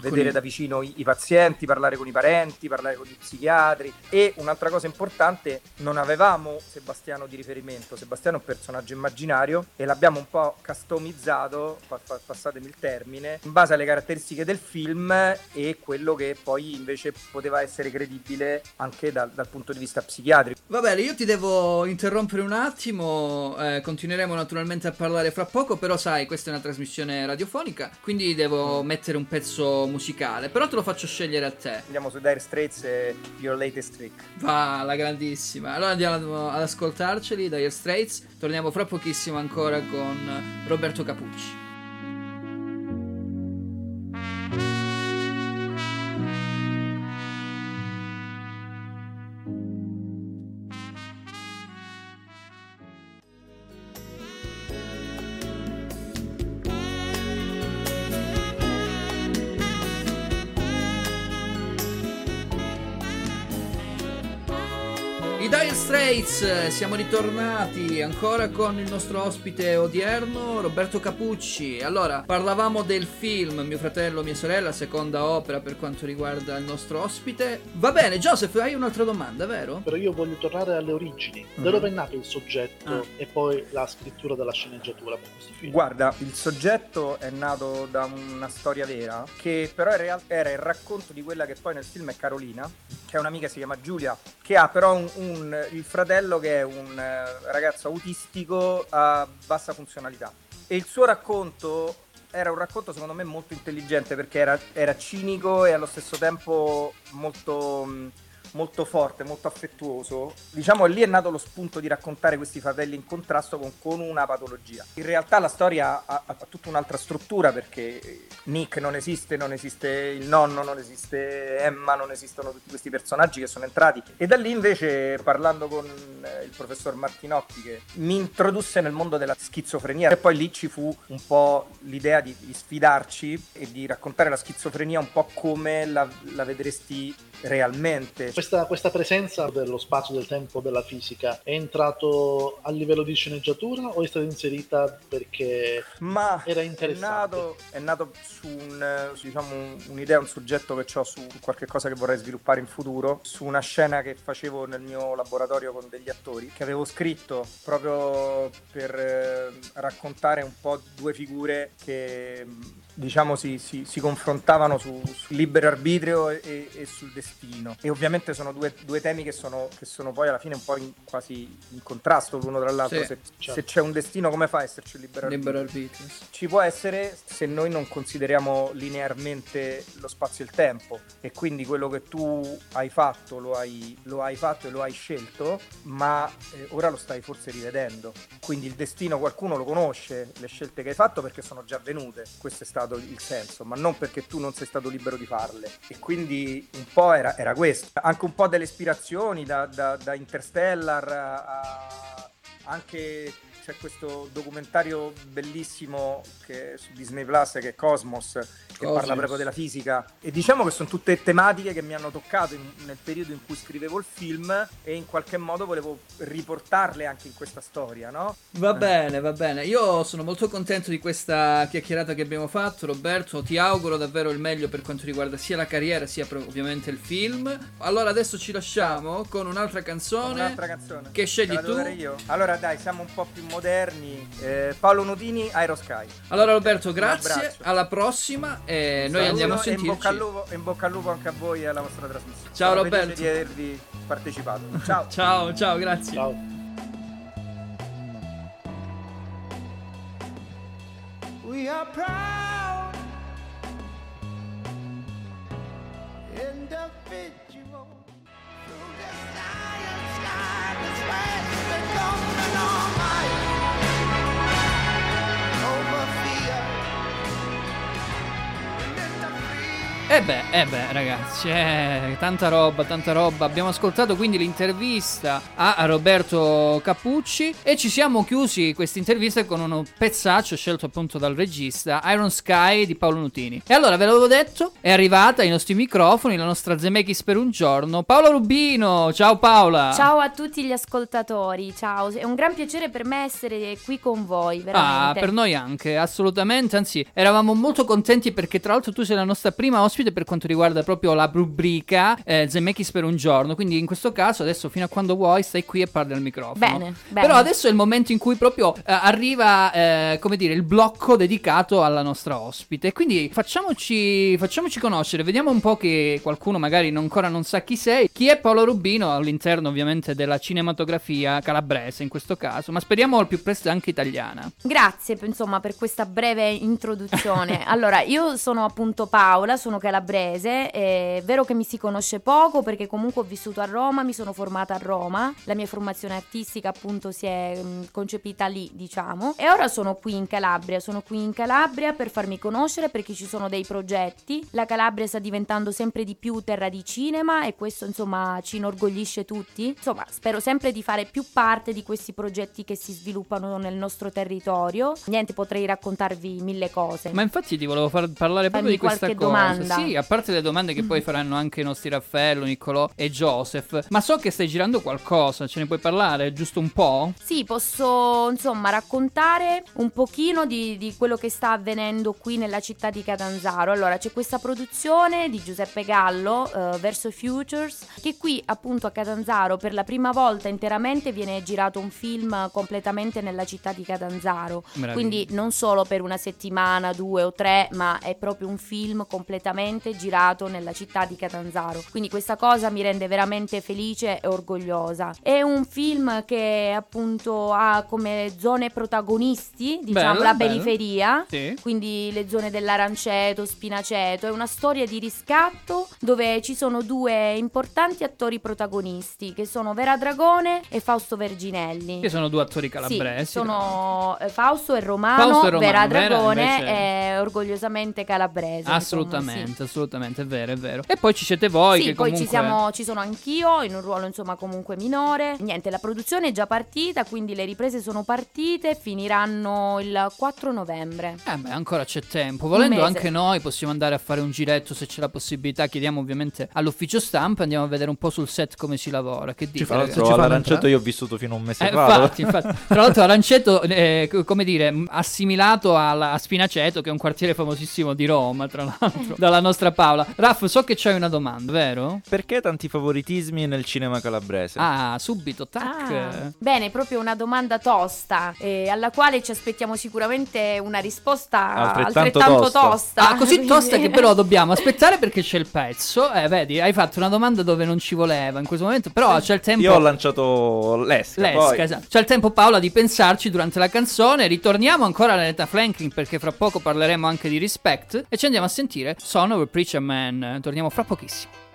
vedere da vicino i, i pazienti, parlare con i parenti, parlare con gli psichiatri. E un'altra cosa importante, non avevamo Sebastiano di riferimento. Sebastiano è un personaggio immaginario e l'abbiamo un po' customizzato, pa- pa- passatemi il termine, in base alle caratteristiche del film e quello che poi invece poteva essere credibile anche dal, dal punto di vista psichiatrico. Va bene, io ti devo interrompere un attimo, eh, continueremo naturalmente a parlare fra poco, però sai, questa è una trasmissione radiofonica, quindi devo mettere un pezzo musicale, però te lo faccio scegliere a te. Andiamo su Dire Straits e Your Latest Trick. Va, la grandissima. Allora andiamo ad ascoltarceli, Dire Straits, torniamo fra pochissimo ancora con Roberto Capucci. Dire Straits, siamo ritornati ancora con il nostro ospite odierno, Roberto Capucci. Allora, parlavamo del film Mio fratello, mia sorella, seconda opera per quanto riguarda il nostro ospite. Va bene, Joseph, hai un'altra domanda, vero? Però io voglio tornare alle origini. Da Mhm. dove è nato il soggetto Ah. e poi la scrittura della sceneggiatura per questo film? Guarda, il soggetto è nato da una storia vera, che però in realtà era il racconto di quella che poi nel film è Carolina, che è un'amica che si chiama Giulia, che ha però un, un- il fratello che è un eh, ragazzo autistico a bassa funzionalità. E il suo racconto era un racconto secondo me molto intelligente perché era, era cinico e allo stesso tempo molto... molto forte, molto affettuoso. Diciamo lì è nato lo spunto di raccontare questi fratelli in contrasto con, con una patologia. In realtà la storia ha, ha tutta un'altra struttura perché Nick non esiste, non esiste il nonno, non esiste Emma, non esistono tutti questi personaggi che sono entrati. E da lì invece, parlando con eh, il professor Martinotti, che mi introdusse nel mondo della schizofrenia, e poi lì ci fu un po' l'idea di, di sfidarci e di raccontare la schizofrenia un po' come la, la vedresti realmente. Questa, questa presenza dello spazio, del tempo, della fisica è entrato a livello di sceneggiatura o è stata inserita perché Ma era è interessante? nato, è nato su, un, diciamo, un- un'idea, un soggetto che ho su qualche cosa che vorrei sviluppare in futuro, su una scena che facevo nel mio laboratorio con degli attori, che avevo scritto proprio per eh, raccontare un po' due figure che diciamo si, si- si confrontavano su, sul libero arbitrio e, e sul destino. E ovviamente sono due, due temi che sono, che sono poi alla fine un po' in- quasi in contrasto l'uno tra l'altro. Sì, se, certo. se c'è un destino, come fa a esserci un libero arbitrio? Libero arbitrio. sì. Ci può essere se noi non consideriamo linearmente lo spazio e il tempo e quindi quello che tu hai fatto lo hai, lo hai fatto e lo hai scelto, ma eh, ora lo stai forse rivedendo. Quindi il destino qualcuno lo conosce, le scelte che hai fatto perché sono già avvenute, questo è stato il senso, ma non perché tu non sei stato libero di farle. E quindi un po' era, era questo, anche un po' delle ispirazioni da, da- da Interstellar a- a anche c'è questo documentario bellissimo che su Disney Plus che è Cosmos che Cosmos. parla proprio della fisica e diciamo che sono tutte tematiche che mi hanno toccato in- nel periodo in cui scrivevo il film e in qualche modo volevo riportarle anche in questa storia no? Va bene, va bene. Io sono molto contento di questa chiacchierata che abbiamo fatto, Roberto. Ti auguro davvero il meglio per quanto riguarda sia la carriera sia ovviamente il film. Allora adesso ci lasciamo con un'altra canzone. un'altra canzone Che scegli tu? allora dai siamo un po' più moderni Eh, Paolo Nutini Aero Sky Allora Roberto, grazie. Alla prossima e noi andiamo a e in bocca, al sentirci. lupo, in bocca al lupo anche a voi e alla vostra trasmissione Ciao, Sono Roberto. felice di avervi partecipato ciao [LAUGHS] Ciao, ciao, grazie. Ciao. We are proud E beh, eh beh, ragazzi, eh, tanta roba, tanta roba. Abbiamo ascoltato quindi l'intervista a Roberto Capucci e ci siamo chiusi questa intervista con uno pezzaccio scelto appunto dal regista Iron Sky di Paolo Nutini. E allora ve l'avevo detto, è arrivata ai nostri microfoni la nostra Zemeckis per un giorno, Paola Rubino. Ciao Paola. Ciao a tutti gli ascoltatori, ciao, è un gran piacere per me essere qui con voi, veramente. Ah, per noi anche, assolutamente. Anzi, eravamo molto contenti perché, tra l'altro, tu sei la nostra prima ospite per quanto riguarda proprio la rubrica eh, Zemeckis per un giorno. Quindi, in questo caso, adesso fino a quando vuoi, stai qui e parli al microfono. Bene, bene. Però adesso è il momento in cui proprio eh, arriva, eh, come dire, il blocco dedicato alla nostra ospite. Quindi facciamoci, facciamoci conoscere, vediamo un po' che qualcuno magari non- ancora non sa chi sei. Chi è Paolo Rubino all'interno ovviamente della cinematografia calabrese in questo caso, ma speriamo al più presto anche italiana. Grazie insomma per questa breve introduzione. [LAUGHS] allora, io sono appunto Paola, sono calabrese, è vero che mi si conosce poco perché comunque ho vissuto a Roma, mi sono formata a Roma, la mia formazione artistica appunto si è mh, concepita lì, diciamo, e ora sono qui in Calabria, sono qui in Calabria per farmi conoscere perché ci sono dei progetti. La Calabria sta diventando sempre di più terra di cinema e questo insomma ci inorgoglisce tutti. Insomma, spero sempre di fare più parte di questi progetti che si sviluppano nel nostro territorio. Niente, potrei raccontarvi mille cose. Ma infatti ti volevo far parlare proprio Fammi di questa cosa. domanda. Sì, a parte le domande che poi faranno anche i nostri Raffaello, Niccolò e Joseph, ma so che stai girando qualcosa, ce ne puoi parlare giusto un po'? Sì, posso insomma raccontare un pochino di, di quello che sta avvenendo qui nella città di Catanzaro. Allora, c'è questa produzione di Giuseppe Gallo, eh, Verso Futures, che qui appunto a Catanzaro per la prima volta interamente viene girato un film completamente nella città di Catanzaro. Meraviglia. Quindi non solo per una settimana, due o tre, ma è proprio un film completamente girato nella città di Catanzaro. Quindi questa cosa mi rende veramente felice e orgogliosa. È un film che appunto ha come zone protagonisti, diciamo, Bello, la bello. periferia, Sì. quindi le zone dell'Aranceto, Spinaceto. È una storia di riscatto dove ci sono due importanti attori protagonisti che sono Vera Dragone e Fausto Verginelli. Che sono due attori calabresi. Sì, sono eh, Fausto e Romano, Fausto e Romano, Vera Vera Dragone invece- è orgogliosamente calabrese. Assolutamente, insomma, assolutamente, è vero, è vero. E poi ci siete voi sì. che poi comunque... ci, siamo, ci sono anch'io in un ruolo insomma comunque minore. Niente, la produzione è già partita, quindi le riprese sono partite, finiranno il 4 novembre. Eh beh, ancora c'è tempo. Volendo anche noi possiamo andare a fare un giretto se c'è la possibilità. Chiediamo ovviamente all'ufficio stampa, andiamo a vedere un po' sul set come si lavora. Che dite? Tra ragazzi? l'altro all'Aranceto io ho vissuto fino a un mese Eh, fa. infatti, infatti. [LAUGHS] Tra l'altro Aranceto, eh, c- come dire, assimilato alla- a Spinaceto, che è un quartiere famosissimo di Roma, tra l'altro, [LAUGHS] dalla nostra Paola. Raff, so che c'hai una domanda, vero? Perché tanti favoritismi nel cinema calabrese? Ah, subito, tac. Ah, bene, proprio una domanda tosta, eh, alla quale ci aspettiamo sicuramente una risposta Altrettanto altrettanto, tosta. tosta. Ah, così tosta che però [LAUGHS] dobbiamo aspettare perché c'è il pezzo. Eh, vedi, hai fatto una domanda dove non ci voleva in questo momento, però c'è il tempo. Io ho lanciato l'esca. L'esca, poi- esatto. C'è il tempo Paola di pensarci durante la canzone. Ritorniamo ancora alla Netta Franklin perché fra poco parleremo anche di Respect e ci andiamo a sentire Son a Preacher Man. Torniamo fra pochissimo.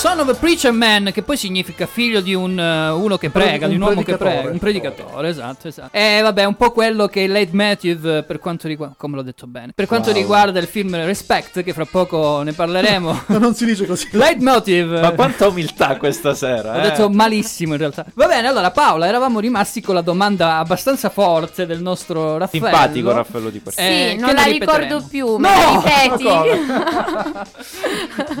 Son of a Preacher Man, che poi significa figlio di un, eh, uno che prega, un di un uomo che prega, un predicatore, esatto, esatto. E vabbè, un po' quello che il leitmotiv eh, per quanto riguarda, come l'ho detto bene, per quanto Wow. riguarda il film Respect, che fra poco ne parleremo. No, [LAUGHS] non si dice così. leitmotiv. Ma quanta umiltà questa sera. Ho eh? detto malissimo in realtà. Va bene, allora Paola, eravamo rimasti con la domanda abbastanza forte del nostro Raffaello. Simpatico Raffaello di Quartiere. Eh, Sì, non la ricordo più, me No! la ripeti?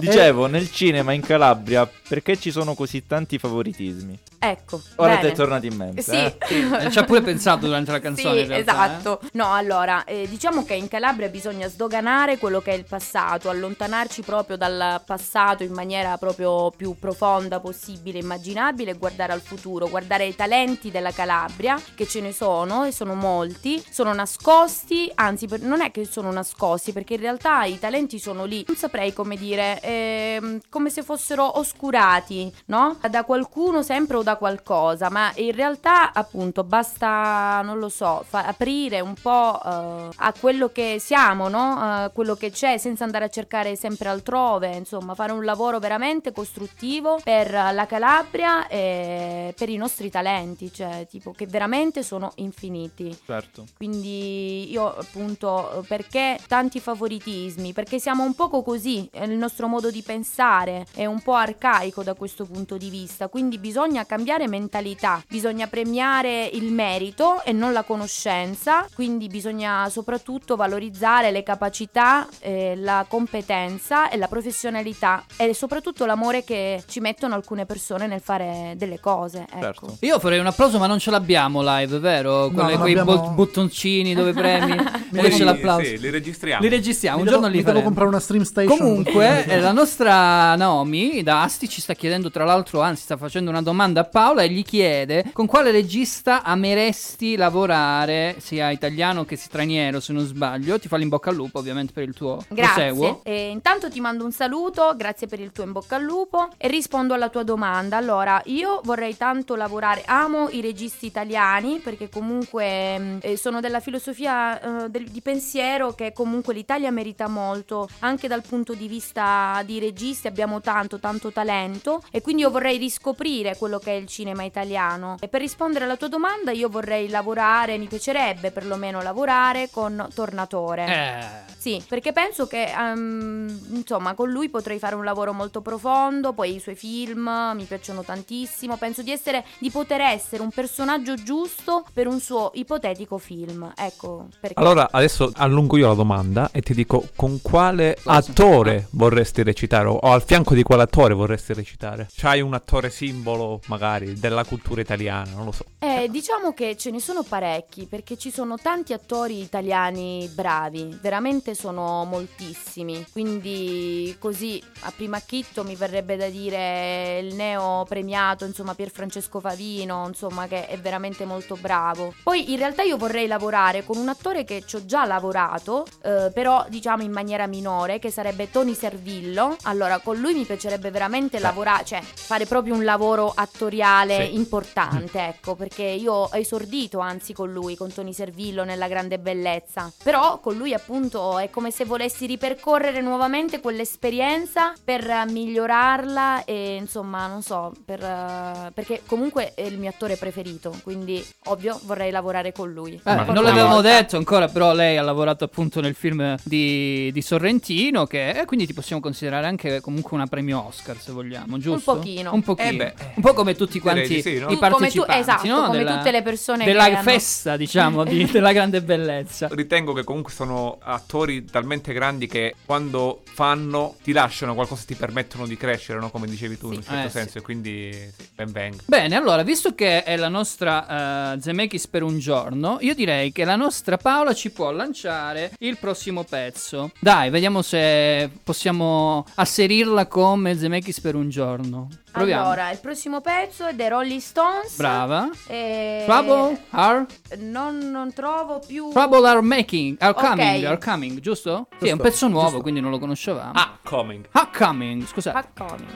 [LAUGHS] [LAUGHS] Dicevo, nel cinema in Calabria, perché ci sono così tanti favoritismi? ecco. Ora bene. ti è tornato in mente. Sì. eh? Eh, Ci ha pure pensato durante la [LAUGHS] canzone Sì, in realtà, esatto. No, allora, eh, diciamo che in Calabria bisogna sdoganare quello che è il passato, allontanarci proprio dal passato in maniera proprio più profonda possibile, immaginabile e guardare al futuro, guardare i talenti della Calabria, che ce ne sono e sono molti, sono nascosti, anzi per- non è che sono nascosti, perché in realtà i talenti sono lì, non saprei come dire, ehm, come se fossero oscurati, no? Da qualcuno sempre o da qualcosa, ma in realtà appunto basta, non lo so, fa- aprire un po' eh, a quello che siamo, no? Eh, quello che c'è senza andare a cercare sempre altrove, insomma, fare un lavoro veramente costruttivo per la Calabria e per i nostri talenti, cioè tipo che veramente sono infiniti. Certo. Quindi io appunto perché tanti favoritismi? Perché siamo un poco così, il nostro modo di pensare è un po' arcaico da questo punto di vista, quindi bisogna cambiare mentalità, bisogna premiare il merito e non la conoscenza, quindi bisogna soprattutto valorizzare le capacità, eh, la competenza e la professionalità e soprattutto l'amore che ci mettono alcune persone nel fare delle cose. Ecco. Certo. Io farei un applauso, ma non ce l'abbiamo live, vero? Quelle- non quei abbiamo- bo- bottoncini dove premi. Sì, Dove c'è l'applauso. sì, li registriamo. Li registriamo, Mi un devo, giorno li faremo. comprare una stream station. Comunque, [LAUGHS] eh, la nostra Naomi da Asti ci sta chiedendo, tra l'altro, anzi, sta facendo una domanda a Paola e gli chiede con quale regista ameresti lavorare, sia italiano che straniero, se non sbaglio. Ti fa l'in bocca al lupo, ovviamente, per il tuo. Grazie. E intanto ti mando un saluto, grazie per il tuo in bocca al lupo e rispondo alla tua domanda. Allora, io vorrei tanto lavorare, amo i registi italiani perché comunque mh, eh, sono della filosofia eh, del- di pensiero che comunque l'Italia merita molto, anche dal punto di vista di registi abbiamo tanto, tanto tanto talento e quindi io vorrei riscoprire quello che è il cinema italiano. E per rispondere alla tua domanda, io vorrei lavorare, mi piacerebbe perlomeno lavorare con Tornatore. Eh. Sì, perché penso che ehm, insomma con lui potrei fare un lavoro molto profondo, poi i suoi film mi piacciono tantissimo, penso di essere di poter essere un personaggio giusto per un suo ipotetico film. Ecco, perché Allora adesso allungo io la domanda e ti dico con quale attore vorresti recitare o al fianco di quale attore vorresti recitare? C'hai un attore simbolo magari della cultura italiana, non lo so. Eh, diciamo che ce ne sono parecchi perché ci sono tanti attori italiani bravi, veramente sono moltissimi. Quindi così a prima acchitto mi verrebbe da dire il neo premiato, insomma, Pier Francesco Favino, insomma, che è veramente molto bravo. Poi in realtà io vorrei lavorare con un attore che ci ho già lavorato, eh, però diciamo in maniera minore, che sarebbe Tony Servillo. Allora, con lui mi piacerebbe veramente lavorare, cioè fare proprio un lavoro attoriale Sì. importante, ecco, perché io ho esordito anzi con lui, con Tony Servillo nella grande bellezza. Però con lui appunto è come se volessi ripercorrere nuovamente quell'esperienza per eh, migliorarla e insomma, non so, per, eh, perché comunque è il mio attore preferito, quindi ovvio vorrei lavorare con lui. Eh, non l'avevamo volta. detto ancora, però lei ha lavorato appunto nel film di, di Sorrentino, che e quindi ti possiamo considerare anche comunque una premio Oscar, se vogliamo, giusto? pochino. Un pochino. Eh beh, un po' come tutti quanti sì, no? i Tu, come tu- partecipanti, esatto, no? come Della- tutte le persone della che hanno- festa, diciamo, di- [LAUGHS] della grande bellezza. Ritengo che comunque sono attori talmente grandi che quando fanno ti lasciano qualcosa, ti permettono di crescere, no? come dicevi tu in un certo Eh, senso, e quindi sì, ben venga. Bene, allora, visto che è la nostra eh, Zemeckis per un giorno, io direi che la nostra Paola ci può lanciare il prossimo pezzo. Dai, vediamo se possiamo asserirla come Zemeckis per un giorno. Proviamo. Allora, il prossimo pezzo è The Rolling Stones. Brava. E... Trouble are, Non, non trovo più. trouble are making, are Ok. coming, are coming, giusto? Sì, è un Giusto, pezzo nuovo, giusto. quindi non lo conoscevamo. Ah, coming. Ah, coming, scusate. Ah, coming.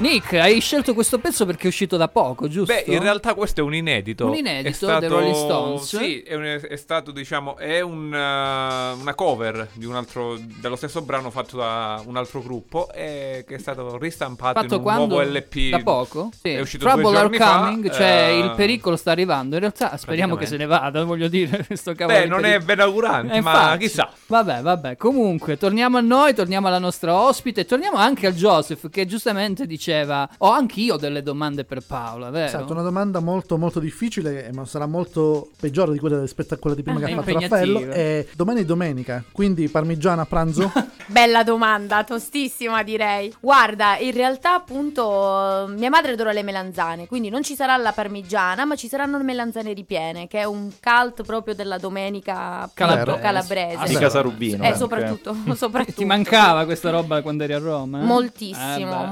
Nick, hai scelto questo pezzo perché è uscito da poco, giusto? Beh, in realtà questo è un inedito. Un inedito È stato- dei Rolling Stones? Sì, è, un- è stato, diciamo, è un, uh, una cover di un altro, dello stesso brano fatto da un altro gruppo e che è stato ristampato Fatto in un quando? nuovo LP. Da poco? Sì. È uscito Trouble are giorni fa, coming, cioè eh, il pericolo sta arrivando. In realtà speriamo che se ne vada, [LAUGHS] voglio dire, questo cavolo Beh, non è pericolo. benaugurante, Eh, ma infatti. chissà. Vabbè, vabbè. Comunque, torniamo a noi, torniamo alla nostra ospite, torniamo anche al Joseph che giustamente diceva "Ho anch'io delle domande per Paola", vero? Esatto, una domanda molto molto difficile, ma sarà molto peggiore di quella rispetto a quella di prima Ah, che ha fatto. Raffaello. È domani è domenica, quindi parmigiana a pranzo? [LAUGHS] Bella domanda, tostissima direi. Guarda, in realtà appunto mia madre adora le melanzane, quindi non ci sarà la parmigiana, ma ci saranno le melanzane ripiene, che è un cult proprio della domenica appunto, Calabrese. calabrese. Ah, Di Casarubino. Eh, soprattutto, [LAUGHS] soprattutto. Ti mancava questa roba quando eri a Roma? eh? Moltissimo, Eh, beh.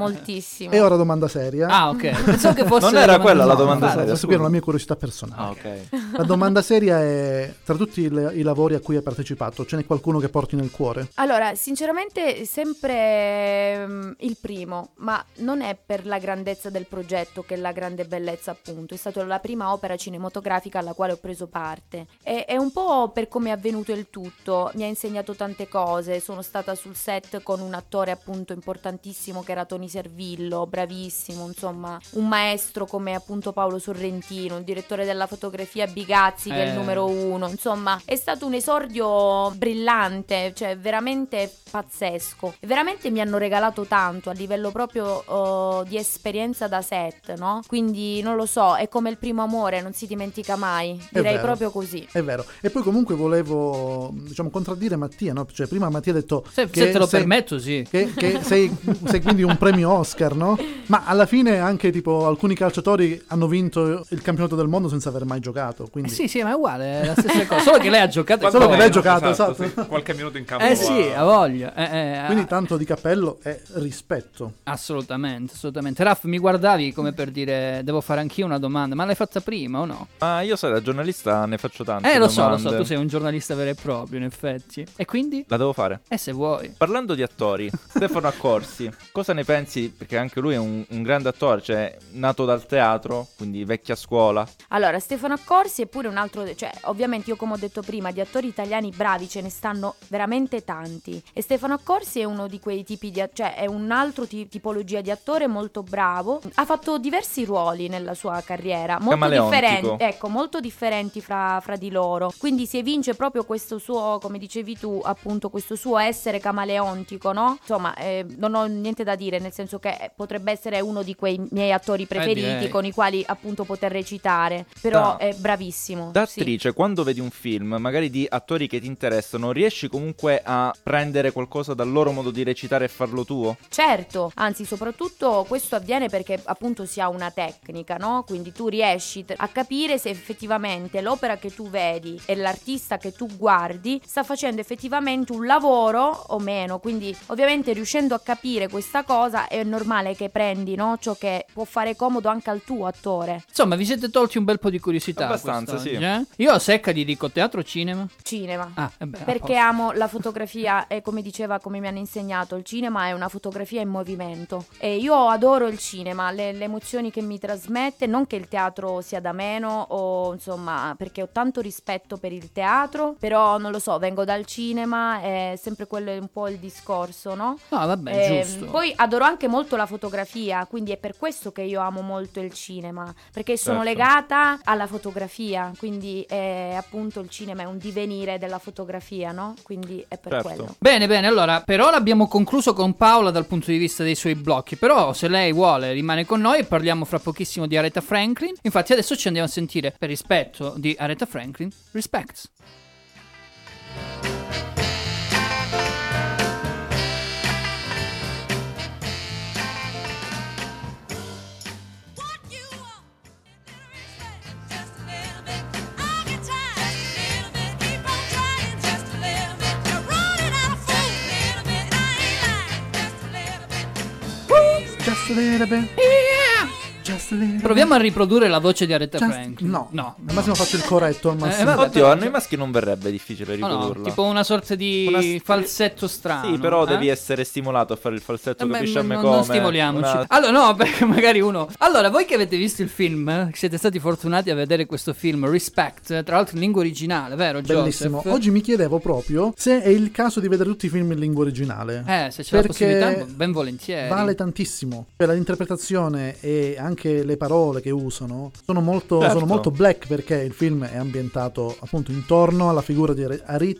Moltissimo. e ora domanda seria. Ah, ok. Pensavo che [LAUGHS] fosse Non era domanda- quella la no, domanda infatti. seria. Questo qui era la mia curiosità personale. Ah, ok. La domanda seria è: tra tutti i, i lavori a cui hai partecipato, ce n'è qualcuno che porti nel cuore? Allora, sinceramente sempre mm, il primo, ma non è per la grandezza del progetto che è la grande bellezza appunto, è stata la prima opera cinematografica alla quale ho preso parte. E, è un po' per come è avvenuto il tutto, mi ha insegnato tante cose, sono stata sul set con un attore appunto importantissimo che era Tony Servillo, bravissimo, insomma, un maestro come appunto Paolo Sorrentino, il direttore della fotografia Bigazzi che è il Eh. numero uno, insomma, è stato un esordio brillante, cioè veramente pazzesco. Veramente mi hanno regalato tanto a livello proprio oh, di esperienza da set, no? Quindi non lo so, è come il primo amore, non si dimentica mai. Direi proprio così. È vero. E poi comunque volevo, diciamo, contraddire Mattia, no? Cioè, prima Mattia ha detto Se, che se te lo sei- permetto, sì. Che, che sei, sei quindi un premio Oscar, no? No? Ma alla fine anche tipo alcuni calciatori hanno vinto il campionato del mondo senza aver mai giocato. Quindi... Eh sì, sì, ma è uguale, è la stessa cosa. Solo che lei ha giocato. Solo che lei ha giocato, esatto, esatto. sì, qualche minuto in campo. Eh sì, ha voglia. Eh, eh, Quindi ah, tanto di cappello è rispetto. assolutamente, assolutamente. Raff, mi guardavi come per dire, devo fare anch'io una domanda, ma l'hai fatta prima o no? Ma io sai, da giornalista ne faccio tante Eh, lo so, lo domande. so, tu sei un giornalista vero e proprio, in effetti. E quindi? La devo fare. Eh, se vuoi. Parlando di attori, Stefano Accorsi, cosa ne pensi? Perché anche lui è un, un grande attore, cioè nato dal teatro, quindi vecchia scuola. Allora, Stefano Accorsi è pure un altro, cioè ovviamente io come ho detto prima, di attori italiani bravi ce ne stanno veramente tanti e Stefano Accorsi è uno di quei tipi di, cioè è un altro ti- tipologia di attore molto bravo, ha fatto diversi ruoli nella sua carriera, molto differenti, ecco, molto differenti fra, fra di loro, quindi si evince proprio questo suo, come dicevi tu, appunto questo suo essere camaleontico, no? Insomma, eh, non ho niente da dire, nel senso che potrebbe essere uno di quei miei attori preferiti direi. con i quali appunto poter recitare, però Da- è bravissimo. Da sì. attrice, quando vedi un film, magari di attori che ti interessano, riesci comunque a prendere qualcosa dal loro modo di recitare e farlo tuo? Certo, anzi soprattutto questo avviene perché appunto si ha una tecnica, no? Quindi tu riesci a capire se effettivamente l'opera che tu vedi e l'artista che tu guardi sta facendo effettivamente un lavoro o meno. Quindi ovviamente riuscendo a capire questa cosa è normale che prendi, no? Ciò che può fare comodo anche al tuo attore. Insomma, vi siete tolti un bel po' di curiosità. Abbastanza, sì. eh? Io a secca ti dico teatro o cinema? Cinema. Ah, eh beh, a Perché amo la fotografia e come diceva, come mi hanno insegnato, il cinema è una fotografia in movimento. E io adoro il cinema, le, le emozioni che mi trasmette, non che il teatro sia da meno o insomma, perché ho tanto rispetto per il teatro, però non lo so, vengo dal cinema, è sempre quello un po' il discorso, no? No, vabbè, Ehm, giusto. Poi adoro anche molto la fotografia, quindi è per questo che io amo molto il cinema, perché sono Certo. legata alla fotografia, quindi eh, appunto il cinema è un divenire della fotografia, no? Quindi è per Certo. quello. Bene, bene, allora per ora abbiamo concluso con Paola dal punto di vista dei suoi blocchi, però se lei vuole rimane con noi e parliamo fra pochissimo di Aretha Franklin. Infatti adesso ci andiamo a sentire, per rispetto di Aretha Franklin, Respects. Little bit. Just a little bit. Proviamo a riprodurre la voce di Aretha Just- Franklin. No, no. Al massimo faccio il corretto. Al Eh, massimo. vabbè, Oddio, a noi maschi non verrebbe difficile No, no, riprodurlo. tipo una sorta di Una st- falsetto strano. Sì, però eh? devi essere stimolato a fare il falsetto, Eh, beh, capisci a me non, come? non stimoliamoci. Una- Allora, no, [LAUGHS] perché magari uno. Allora, voi che avete visto il film, eh, siete stati fortunati a vedere questo film, Respect, eh, tra l'altro in lingua originale, vero? Bellissimo. Joseph? Oggi mi chiedevo proprio se è il caso di vedere tutti i film in lingua originale. Eh, se c'è la Perché possibilità, ben volentieri. Vale tantissimo. Cioè, l'interpretazione e anche le parole che usano sono molto, Certo. sono molto black perché il film è ambientato appunto intorno alla figura di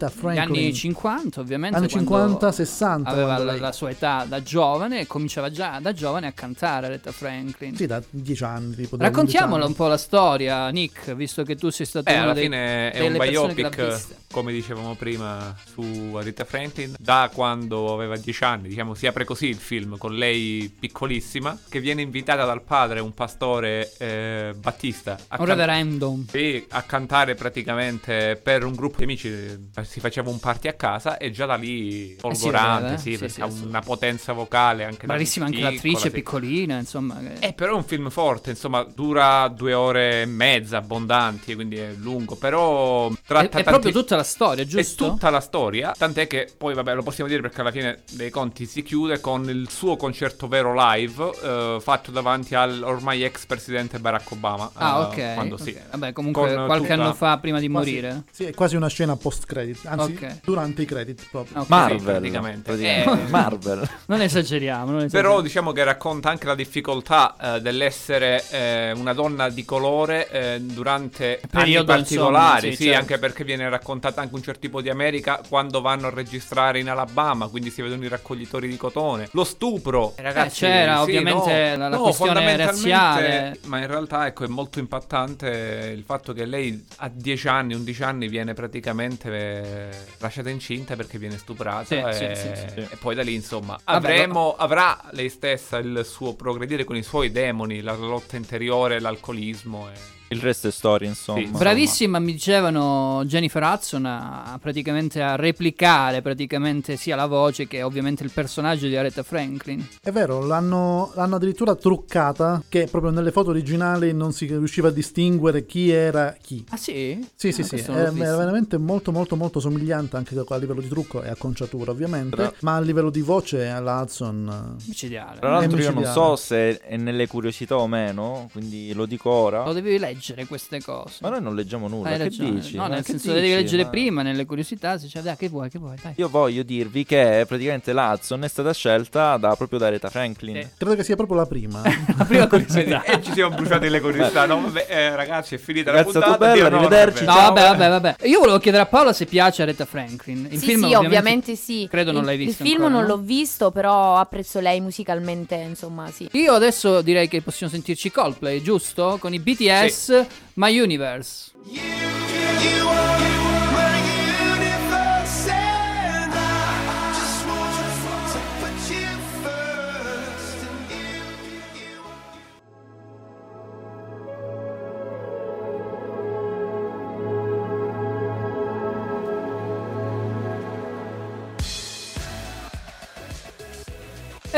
Gli Franklin. anni 50, ovviamente. Anni quando 50, 60. Aveva la, la sua età da giovane e cominciava già da giovane a cantare Aretha Franklin. Sì, da 10 anni. Tipo, da Raccontiamola 11 un po' la storia, Nick, visto che tu sei stato Eh, alla dei, fine è un delle persone che l'ha biopic, vista. Come dicevamo prima, su Aretha Franklin, da quando aveva 10 anni, diciamo, si apre così il film, con lei piccolissima, che viene invitata dal padre, un pastore eh, battista, a, Un can- sì, a cantare praticamente per un gruppo di amici, eh, si faceva un party a casa e già da lì folgorante, vede, sì, sì, perché sì, ha sì. una potenza vocale anche Bravissima anche l'attrice, piccolina, insomma. che- Eh, però è un film forte, insomma, dura due ore e mezza, abbondanti, quindi è lungo, però È, tratta è tanti- proprio tutta la storia, È giusto? tutta la storia, tant'è che poi, vabbè, lo possiamo dire perché alla fine dei conti si chiude con il suo concerto vero live, eh, fatto davanti al ormai ex presidente Barack Obama. Ah, eh, ok. Quando sì. Vabbè, comunque Con qualche tutta- anno fa, prima di Quasi- morire. Sì, è quasi una scena post credit, anzi Ok. durante i credit proprio. Ok. Marvel, Sì, praticamente. praticamente. Eh, Marvel. [LAUGHS] Non esageriamo, non esageriamo. Però diciamo che racconta anche la difficoltà eh, dell'essere eh, una donna di colore eh, durante anni Periodo, particolari, insomma, sì, sì, certo. anche perché viene raccontata rappresentata anche un certo tipo di America quando vanno a registrare in Alabama, quindi si vedono i raccoglitori di cotone. Lo stupro, ragazzi. Eh, c'era, sì, ovviamente, no, la- la no, questione razziale. Ma in realtà ecco, è molto impattante il fatto che lei a 10 anni, 11 anni viene praticamente eh, lasciata incinta perché viene stuprata Sì, e, sì, e poi da lì insomma Vabbè, avremo, avrà lei stessa il suo progredire con i suoi demoni, la lotta interiore, l'alcolismo. E... Il resto è storia, insomma. Bravissima, mi dicevano Jennifer Hudson a, a praticamente a replicare praticamente sia la voce che ovviamente il personaggio di Aretha Franklin. È vero, l'hanno, l'hanno addirittura truccata che proprio nelle foto originali non si riusciva a distinguere chi era chi. Ah sì? Sì, sì, Ah, sì, era visto. veramente molto molto molto somigliante anche a livello di trucco e acconciatura ovviamente, Tra- ma a livello di voce la Hudson Micidiale. Tra l'altro è io non so se è nelle curiosità o meno, quindi lo dico ora. Lo devi leggere queste cose. Ma noi non leggiamo nulla, Hai che ragione. dici? No, Ma nel che senso le devi dici? leggere Ma- prima nelle curiosità, se c'è dai, che vuoi, che vuoi, dai. Io voglio dirvi che praticamente la Hudson è stata scelta da, proprio da Aretha Franklin. credo che sia proprio la prima. [LAUGHS] la prima curiosità. e ci siamo bruciati le curiosità. No, vabbè, eh, ragazzi, è finita Grazie la a puntata. bella, Dio, no, arrivederci. non No, vabbè, vabbè, vabbè. Io volevo chiedere a Paola se piace Aretha Franklin. Il sì, film sì, ovviamente, sì. Credo non Il- l'hai visto Il film ancora, non no? l'ho visto, però apprezzo lei musicalmente, insomma, sì. Io adesso direi che possiamo sentirci Coldplay, giusto? Con i BTS My Universe.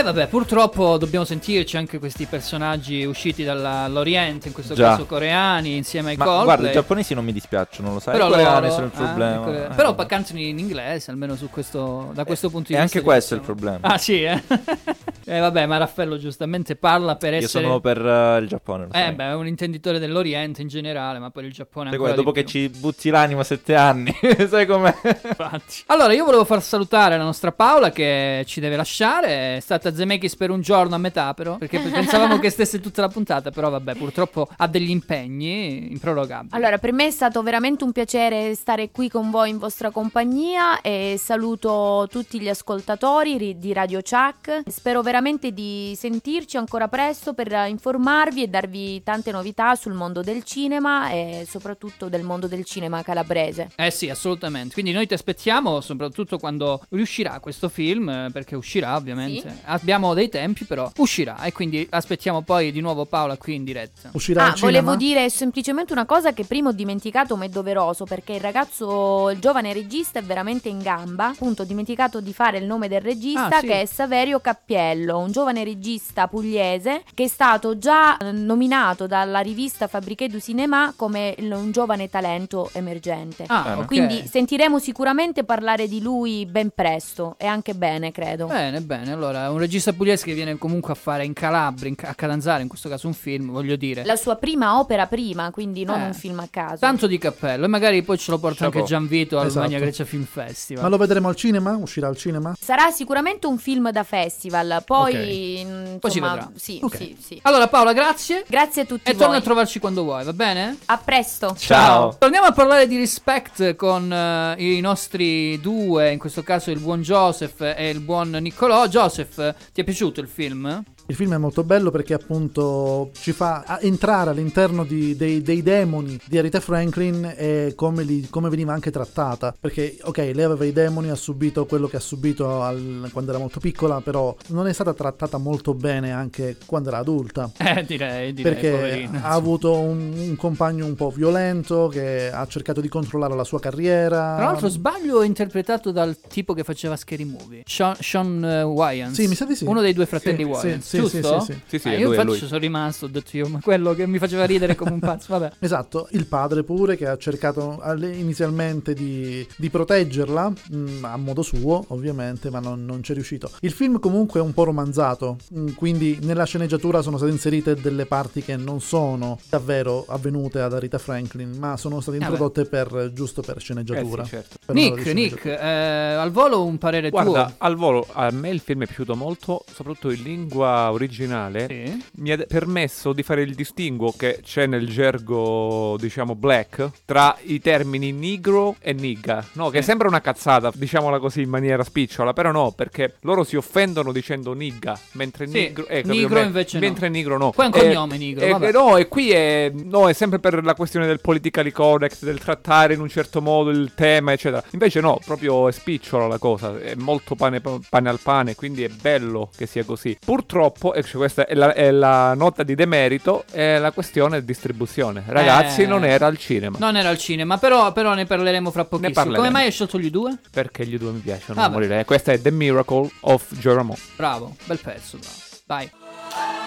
E vabbè, purtroppo dobbiamo sentirci anche questi personaggi usciti dall'Oriente, in questo Già. caso coreani, insieme ai Ma Coldplay. guarda, i giapponesi non mi dispiacciono, lo sai. Però I coreani loro- sono il ah, problema. i core- Eh, però vabbè. cantano in inglese, almeno su questo, da questo punto di E vista. anche questo è il diciamo. problema. Ah sì, eh? [LAUGHS] eh vabbè, ma Raffaello giustamente parla per Io essere... sono per eh, il Giappone. Lo Eh sai. beh, è un intenditore dell'Oriente in generale, ma poi il Giappone ancora dopo che più. ci butti l'animo a sette anni, [LAUGHS] sai com'è? Infatti. Allora, io volevo far salutare la nostra Paola che ci deve lasciare. È stata Zemeckis per un giorno a metà, però. Perché pensavamo che stesse tutta la puntata. Però, vabbè, purtroppo ha degli impegni improrogabili. Allora, per me è stato veramente un piacere stare qui con voi in vostra compagnia e saluto tutti gli ascoltatori ri- di Radio Chuck. Spero veramente di sentirci ancora presto per informarvi e darvi tante novità sul mondo del cinema e soprattutto del mondo del cinema calabrese. Eh sì, assolutamente. Quindi noi ti aspettiamo, soprattutto quando riuscirà questo film, eh, perché uscirà ovviamente. Sì. Abbiamo dei tempi, però uscirà. E quindi aspettiamo poi di nuovo Paola qui in diretta. Uscirà Ah, cinema? volevo dire semplicemente una cosa che prima ho dimenticato, ma è doveroso perché il ragazzo, il giovane regista è veramente in gamba. Appunto, ho dimenticato di fare il nome del regista Ah, sì. che è Saverio Cappiello, un giovane regista pugliese che è stato già eh, nominato dalla rivista Fabrique du Cinéma come un giovane talento emergente. Ah, ok. Quindi sentiremo sicuramente parlare di lui ben presto e anche bene, credo. Bene, bene. Allora, un regista pugliese che viene comunque a fare in Calabria, in- a Catanzaro, in questo caso un film, voglio dire. La sua prima opera prima, quindi non Eh. un film a caso. Tanto di cappello. E magari poi ce lo porta Chapeau. anche Gianvito al Esatto. Magna Grecia Film Festival. Ma lo vedremo al cinema? Uscirà al cinema? Sarà sicuramente un film da festival, poi mm, Poi si insomma, vedrà. Sì, Ok. sì, sì. Allora, Paola, grazie. Grazie a tutti E voi. torna a trovarci quando vuoi, va bene? A presto. Ciao. Torniamo a parlare di Respect con eh, i nostri due, in questo caso il buon Joseph e il buon Niccolò. Joseph, ti è piaciuto il film? Il film è molto bello perché appunto ci fa entrare all'interno di- dei, dei demoni di Aretha Franklin e come, li- come veniva anche trattata. Perché, ok, lei aveva i demoni, ha subito quello che ha subito al- quando era molto piccola, però non è stata trattata molto bene anche quando era adulta. [LAUGHS] Eh, direi, direi, Perché poverina. ha avuto un, un compagno un po' violento che ha cercato di controllare la sua carriera. Tra l'altro sbaglio è interpretato dal tipo che faceva Scary Movie, Sean, Sean eh, Wyans. Sì, mi sa di sì. Uno dei due fratelli Sì, Wyans, sì, sì, giusto? sì, sì, Sì, sì, è io lui, infatti lui. ci sono rimasto, ho detto io, ma quello che mi faceva ridere come un pazzo, vabbè. [LAUGHS] Esatto, il padre pure che ha cercato inizialmente di, di proteggerla, mh, a modo suo ovviamente, ma non, non ci è riuscito. Il film comunque è un po' romanzato, mh, quindi nella sceneggiatura sono state inserite delle parti che non sono davvero avvenute ad Arita Franklin, ma sono state beh. introdotte per, giusto per sceneggiatura. Eh sì, certo. Per Nick, Nick, eh, al volo un parere Guarda, tuo. al volo a me il film è piaciuto molto, soprattutto in lingua originale mi ha permesso di fare il distinguo che c'è nel gergo, diciamo, black tra i termini negro e nigga. No, che sembra una cazzata, diciamola così in maniera spicciola, però no, perché loro si offendono dicendo nigga, mentre Sì, negro, eh, nigro capito? invece no. mentre negro no. Poi è un Eh, cognome nigro, eh, vabbè. eh, no, e qui è, no, è sempre per la questione del politically correct, del trattare in un certo modo il tema, eccetera. Invece no, proprio è spicciola la cosa, è molto pane, pane al pane, quindi è bello che sia così. Purtroppo, e cioè questa è la, è la nota di demerito, è la questione distribuzione. Ragazzi, Eh. non era al cinema. Non era al cinema, però, però ne parleremo fra pochissimo. parleremo. Come mai hai scelto gli due? Perché gli due mi piacciono Ah, morire. Questa è The Miracle of Geronimo. Bravo, bel pezzo, bravo. Vai.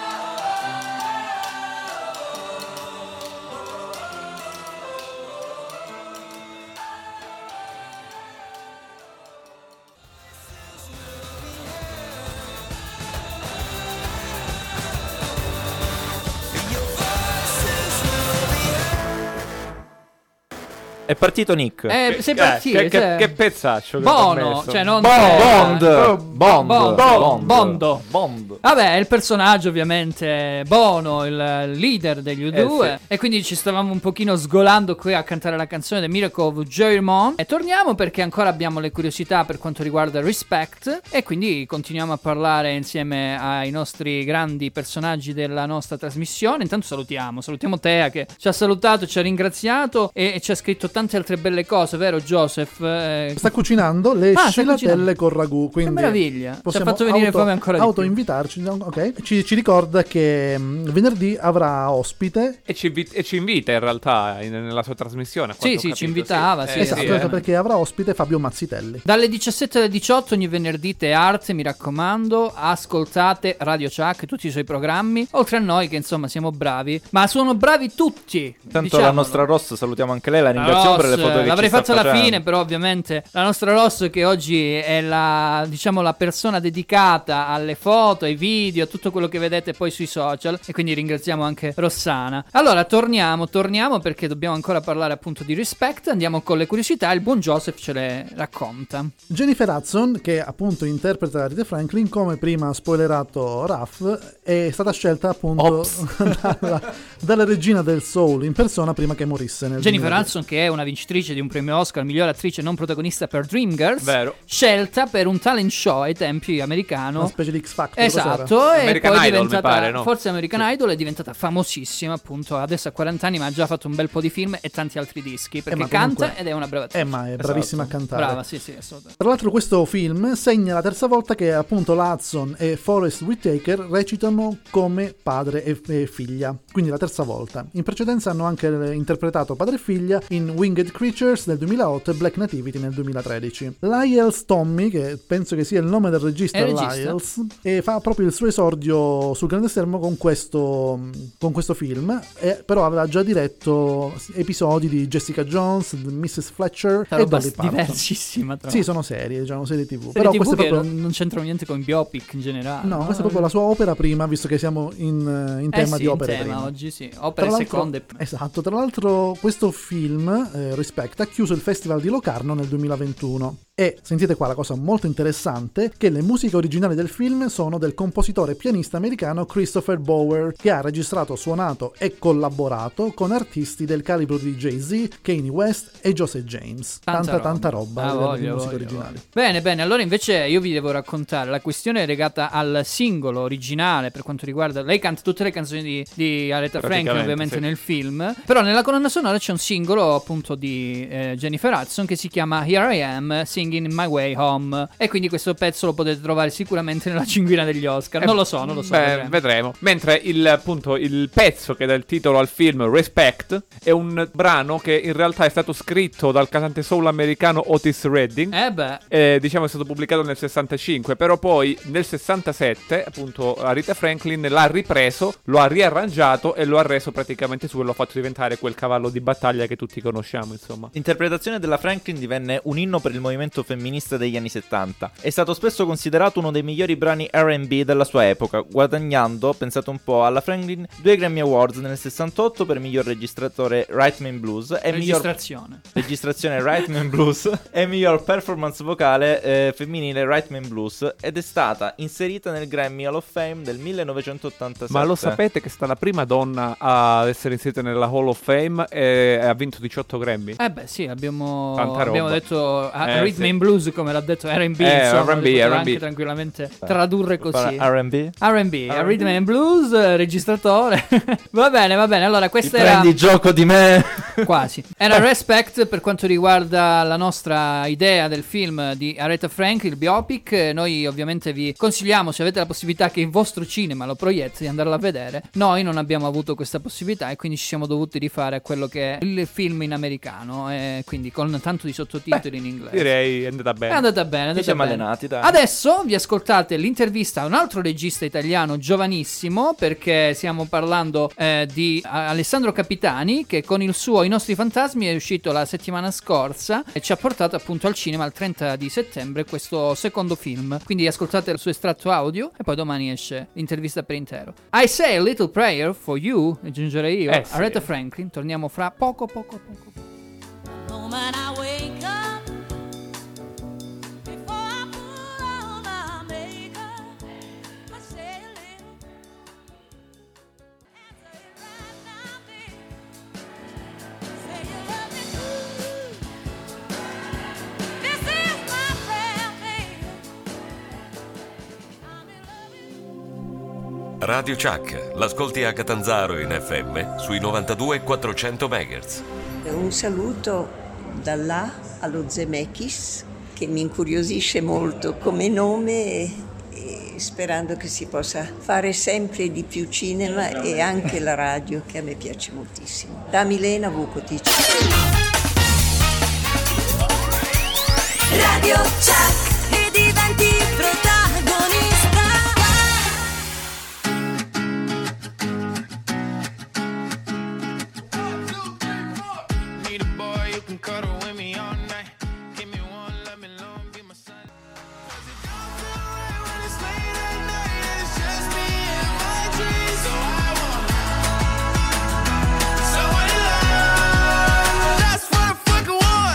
È partito Nick. Eh, sei Eh, partito. che, che- cioè- che pezzaccio. che Bono, cioè non Bond. eh, Bond. Bond. Bond. Bondo. Bond. Vabbè, il personaggio ovviamente Bono, il leader degli U2 Eh, e quindi ci stavamo un pochino sgolando qui a cantare la canzone The Miracle of Jerry Mon e torniamo perché ancora abbiamo le curiosità per quanto riguarda Respect e quindi continuiamo a parlare insieme ai nostri grandi personaggi della nostra trasmissione. Intanto salutiamo, salutiamo Tea che ci ha salutato, ci ha ringraziato e, e ci ha scritto tante altre belle cose, vero Joseph? Eh, Sta cucinando le Ah, scilatelle con ragù. Quindi meraviglia. Ci ha possiamo fatto venire auto- fame ancora di più. Autoinvitarci. no? Ok. Ci, ci ricorda che mm, venerdì avrà ospite. E ci, e ci invita in realtà in- nella sua trasmissione. Sì, sì, ci capito, invitava, sì, esatto, sì, esatto, eh. perché avrà ospite Fabio Mazzitelli. Dalle 17 alle 18 ogni venerdì te arte, mi raccomando, ascoltate Radio Chuck e tutti i suoi programmi, oltre a noi che insomma siamo bravi, ma sono bravi tutti. Tanto diciamolo. la nostra Ross salutiamo anche lei, la La per le foto che L'avrei fatta alla facendo. fine, però ovviamente la nostra Ross che oggi è la, diciamo, la persona dedicata alle foto, ai video, a tutto quello che vedete poi sui social e quindi ringraziamo anche Rossana. Allora, torniamo, torniamo perché dobbiamo ancora parlare appunto di Respect, andiamo con le curiosità, il buon Joseph ce le racconta. Jennifer Hudson, che appunto interpreta Rita Franklin, come prima ha spoilerato Ruff, è stata scelta appunto [LAUGHS] dalla, dalla regina del soul in persona prima che morisse nel Jennifer 2010. Hudson, che è una vincitrice di un premio Oscar, miglior attrice non protagonista per Dreamgirls, Vero. scelta per un talent show ai tempi americano. Una specie di X Factor. Esatto, cos'era? e American poi è Idol, mi diventata pare, no? forse American Idol è diventata famosissima, appunto, adesso ha 40 anni, ma ha già fatto un bel po' di film e tanti altri dischi, perché ma canta comunque- ed è una brava attrice. Eh, ma è bravissima a cantare. Brava, sì, sì, assolutamente. Tra l'altro questo film segna la terza volta che appunto la Hudson e Forrest Whitaker recitano come padre e, e figlia, quindi la terza volta. In precedenza hanno anche interpretato padre e figlia in Winged Creatures del 2008 e Black Nativity nel 2013. Lyles Tommy, che penso che sia il nome del regista, È. Lyles, e fa proprio il suo esordio sul grande schermo con questo, con questo film, e però aveva già diretto episodi di Jessica Jones, Mrs. Fletcher Una e Dolly Parton. diversissima, tra Sì, sono serie, diciamo, serie TV. Serie Però TV questa è proprio... non, c'entrano niente con biopic in generale. No, questa è proprio la sua opera prima, visto che siamo in, in Eh tema sì, di opere tema prime. oggi sì, opere seconde. Esatto, tra l'altro questo film, eh, Respect, ha chiuso il Festival di Locarno nel 2021. E sentite qua la cosa molto interessante, che le musiche originali del film sono del compositore e pianista americano Christopher Bower, che ha registrato, suonato e collaborato con artisti del calibro di Jay-Z, Kanye West e Jose James. Tanta tanta, roba, Ah, a livello voglio, di musiche voglio, originali. Bene, bene, allora invece io vi devo raccontare la questione legata al singolo originale per quanto riguarda... Lei canta tutte le canzoni di, di Aretha Franklin ovviamente sì. nel film, però nella colonna sonora c'è un singolo appunto di eh, Jennifer Hudson che si chiama Here I Am Singing My Way Home e quindi questo pezzo lo potete trovare sicuramente nella cinguina degli Oscar. Non lo so, non lo so. Beh, vedremo. vedremo. Mentre il, appunto, il pezzo che dà il titolo al film, Respect, è un brano che in realtà è stato scritto dal cantante soul americano Otis Redding. Eh beh, Eh, diciamo è stato pubblicato nel 65, però poi nel 67, appunto, Rita Franklin l'ha ripreso, lo ha riarrangiato e lo ha reso praticamente suo e lo ha fatto diventare quel cavallo di battaglia che tutti conosciamo, insomma. L'interpretazione della Franklin divenne un inno per il movimento movimento femminista degli anni 70. È stato spesso considerato uno dei migliori brani RB della sua epoca, guadagnando, pensate un po', alla Franklin due Grammy Awards nel 68 per miglior registratore Rhythm Blues e miglior Registrazione. registrazione Rhythm Blues e miglior performance vocale eh, femminile Rhythm Blues ed è stata inserita nel Grammy Hall of Fame del 1987. Ma lo sapete che sta la prima donna a essere inserita nella Hall of Fame e ha vinto 18 Grammy? Eh beh sì, abbiamo, abbiamo detto ah, Eh, Rhythm sì. and Blues come l'ha detto R&B, Eh, insomma, R&B, R&B. anche tranquillamente tradurre così. R&B? R&B, Rhythm and Blues, eh, registratore. [LAUGHS] va bene, va bene. Allora, questa era Prendi gioco di me. [LAUGHS] quasi. Era Respect per quanto riguarda la nostra idea del film di Aretha Frank, il biopic. Eh, Noi ovviamente vi consigliamo, se avete la possibilità che il vostro cinema lo proietti, di andarlo a vedere. Noi non abbiamo avuto questa possibilità e quindi ci siamo dovuti rifare a quello che è il film in americano, e quindi con tanto di sottotitoli in inglese. Direi è andata bene. È andata bene, è andata siamo bene. allenati, dai. Adesso vi ascoltate l'intervista a un altro regista italiano giovanissimo perché stiamo parlando eh, di Alessandro Capitani che con il suo I nostri fantasmi è uscito la settimana scorsa e ci ha portato appunto al cinema il 30 di settembre questo secondo film. Quindi ascoltate il suo estratto audio e poi domani esce l'intervista per intero. I say a little prayer for you, aggiungerei io, Eh, sì. Aretha Franklin. Torniamo fra poco poco poco. moment Radio Chuck, l'ascolti a Catanzaro in FM sui 92 400 MHz. Un saluto da là allo Zemeckis che mi incuriosisce molto come nome e, e sperando che si possa fare sempre di più cinema e anche la radio che a me piace moltissimo. Da Milena Vukotic. Radio Chuck who can cuddle with me all night. Give me one, let me long, be my son.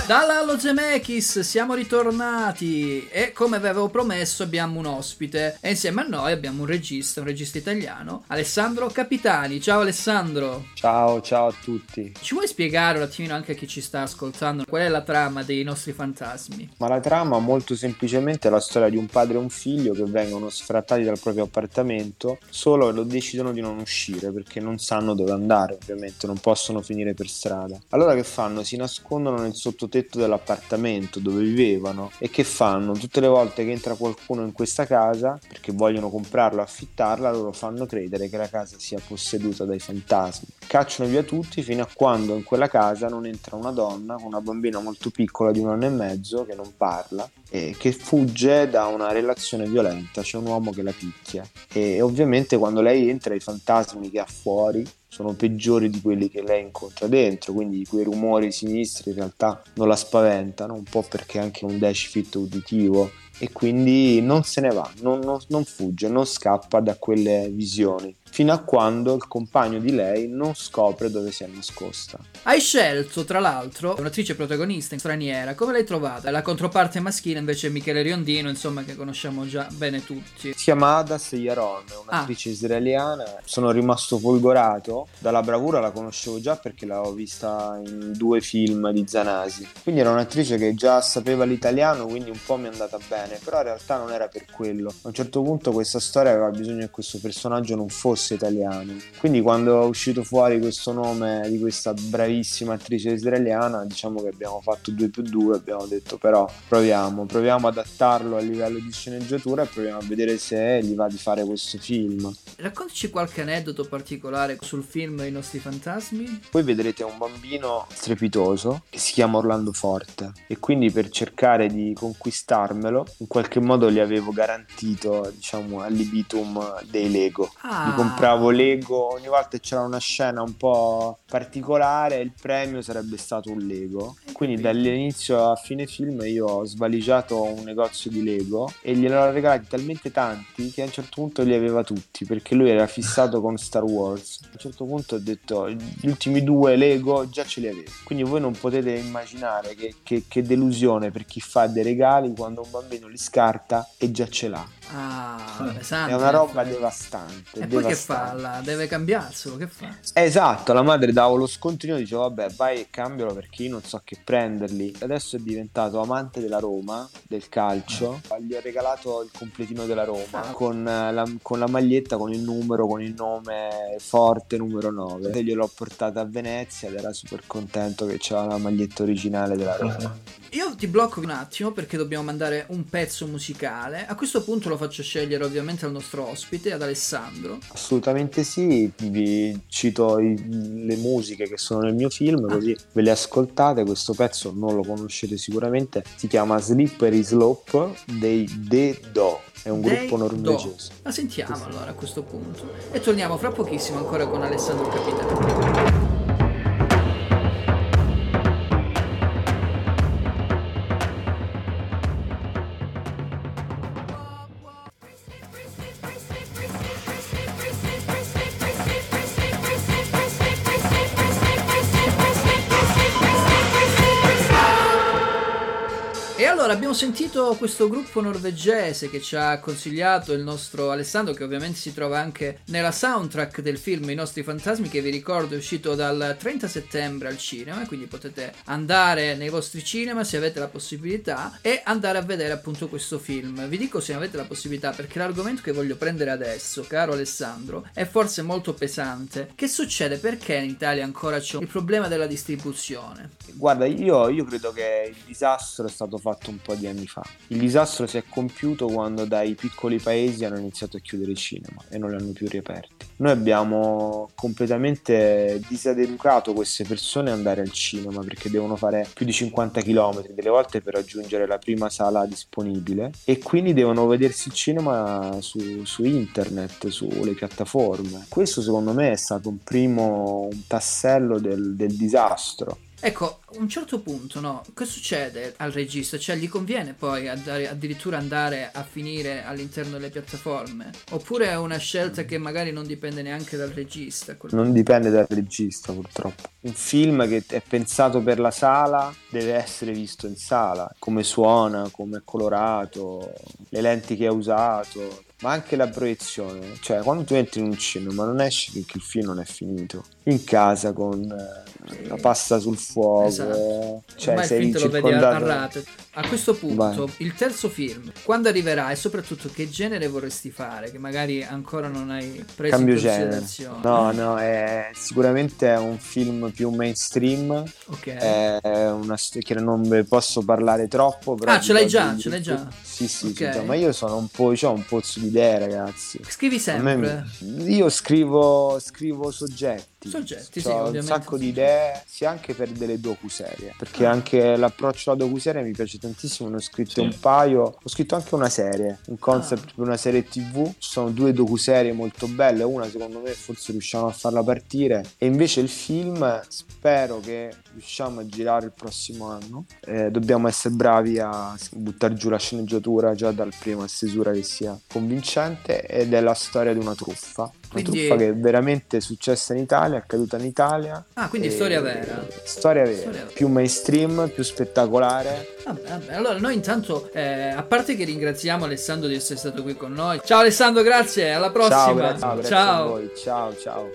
Dalla Allo Zemeckis siamo ritornati e come vi avevo promesso abbiamo un ospite e insieme a noi abbiamo un regista, un regista italiano, Alessandro Capitani. Ciao Alessandro! Ciao, ciao a tutti. Ci vuoi spiegare un attimino anche a chi ci sta ascoltando qual è la trama dei nostri fantasmi? Ma la trama molto semplicemente è la storia di un padre e un figlio che vengono sfrattati dal proprio appartamento solo lo decidono di non uscire perché non sanno dove andare, ovviamente, non possono finire per strada. Allora che fanno? Si nascondono nel sottotetto dell'appartamento dove vivevano e che fanno? Tutte le volte che entra qualcuno in questa casa perché vogliono comprarla affittarla, loro fanno credere che la casa sia posseduta dai fantasmi. Cacciano via tutti fino a quando in quella casa non entra una donna con una bambina molto piccola di un anno e mezzo che non parla e che fugge da una relazione violenta, c'è un uomo che la picchia e ovviamente quando lei entra i fantasmi che ha fuori sono peggiori di quelli che lei incontra dentro, quindi quei rumori sinistri in realtà non la spaventano, un po' perché ha anche un decifit uditivo e quindi non se ne va, non, non- non fugge, non scappa da quelle visioni, fino a quando il compagno di lei non scopre dove si è nascosta. Hai scelto, tra l'altro, un'attrice protagonista straniera. Come l'hai trovata? La controparte maschile invece è Michele Riondino, insomma, che conosciamo già bene tutti. Si chiama Adas Yaron, un'attrice israeliana. Sono rimasto folgorato dalla bravura, la conoscevo già perché l'avevo vista in due film di Zanasi. Quindi era un'attrice che già sapeva l'italiano, quindi un po' mi è andata bene, però in realtà non era per quello. A un certo punto questa storia aveva bisogno che questo personaggio non fosse italiano. Quindi quando è uscito fuori questo nome di questa bravissima attrice israeliana, diciamo che abbiamo fatto 2 più 2, abbiamo detto però proviamo, proviamo ad adattarlo a livello di sceneggiatura e proviamo a vedere se gli va di fare questo film. Raccontaci qualche aneddoto particolare sul film I nostri fantasmi. Poi vedrete un bambino strepitoso che si chiama Orlando Forte e quindi per cercare di conquistarmelo in qualche modo gli avevo garantito diciamo al libitum dei Lego Ah. Compravo Lego, ogni volta che c'era una scena un po' particolare, il premio sarebbe stato un Lego. Quindi dall'inizio a fine film io ho svaligiato un negozio di Lego e gliel'ho regalati talmente tanti che a un certo punto li aveva tutti perché lui era fissato con Star Wars. A un certo punto ho detto gli ultimi due Lego già ce li avevo. Quindi voi non potete immaginare che, che- che delusione per chi fa dei regali quando un bambino li scarta e già ce l'ha. Ah, pesante. È una roba devastante. E poi che devastante. Fa? La- deve cambiarselo, che fa? Esatto, la madre davo lo scontrino e dicevo vabbè vai e cambialo perché io non so che prenderli. Adesso è diventato amante della Roma, del calcio. Gli ho regalato il completino della Roma con eh, la, con la maglietta, con il numero, con il nome forte numero 9. E gliel'ho portata a Venezia ed era super contento che c'era la maglietta originale della Roma. [LAUGHS] Io ti blocco un attimo perché dobbiamo mandare un pezzo musicale. A questo punto lo faccio scegliere ovviamente al nostro ospite, ad Alessandro. Assolutamente sì, vi cito i- le musiche che sono nel mio film, così ve le ascoltate. Questo pezzo non lo conoscete sicuramente, si chiama Slippery Slope dei The Do, è un Dei gruppo Do. norvegese. La sentiamo allora a questo punto. E torniamo fra pochissimo ancora con Alessandro Capitano. Sentito questo gruppo norvegese che ci ha consigliato il nostro Alessandro, che ovviamente si trova anche nella soundtrack del film I nostri fantasmi, che vi ricordo è uscito dal 30 settembre al cinema, quindi potete andare nei vostri cinema se avete la possibilità e andare a vedere appunto questo film. Vi dico se avete la possibilità perché l'argomento che voglio prendere adesso, caro Alessandro, è forse molto pesante. Che succede? Perché in Italia ancora c'è il problema della distribuzione? Guarda, io, io credo che il disastro è stato fatto un po' di anni fa. Il disastro si è compiuto quando dai piccoli paesi hanno iniziato a chiudere i cinema e non li hanno più riaperti. Noi abbiamo completamente disadeducato queste persone ad andare al cinema perché devono fare più di 50 km delle volte per raggiungere la prima sala disponibile e quindi devono vedersi il cinema su, su internet, sulle piattaforme. Questo secondo me è stato un primo un tassello del- del disastro. Ecco, a un certo punto, no? Che succede al regista? Cioè, gli conviene poi andare- addirittura andare a finire all'interno delle piattaforme? Oppure è una scelta che magari non dipende neanche dal regista? Non dipende dal regista, purtroppo. Un film che è pensato per la sala deve essere visto in sala, come suona, come è colorato, le lenti che ha usato, ma anche la proiezione. Cioè, quando tu entri in un cinema non esci finché il film non è finito. In casa con eh, la pasta sul fuoco, Esatto. cioè Ormai il sei film te lo a, circondato questo punto, Vai. il terzo film, quando arriverà e soprattutto che genere vorresti fare? Che magari ancora non hai preso Cambio in genere. considerazione. No, no, è sicuramente è un film più mainstream. Ok. È una che non posso parlare troppo. Però Ah, ce l'hai già, ce l'hai già. Sì, sì, Ok. sì, ma io sono un po', c'ho un pozzo di idee, ragazzi. Scrivi A me- sempre. io scrivo, scrivo soggetti. Soggetti, sì, C'ho un ovviamente, sacco sì. di idee, sia anche per delle docuserie. Perché anche l'approccio alla docuserie mi piace tantissimo. Ne ho scritto un paio. Ho scritto anche una serie, un concept Ah. per una serie TV. Ci sono due docuserie molto belle. Una, secondo me, forse riusciamo a farla partire. E invece il film, spero che riusciamo a girare il prossimo anno. Eh, dobbiamo essere bravi a buttare giù la sceneggiatura già dal prima stesura che sia convincente. Ed è la storia di una truffa. Una Quindi- truffa che è veramente successa in Italia, è accaduta in Italia. Ah, quindi E- storia vera. Storia vera, Storia più mainstream, più spettacolare. Vabbè, vabbè. Allora, noi intanto, eh, a parte che ringraziamo Alessandro di essere stato qui con noi. Ciao Alessandro, grazie, alla prossima. Ciao, grazie, grazie a Ciao. voi. Ciao, ciao.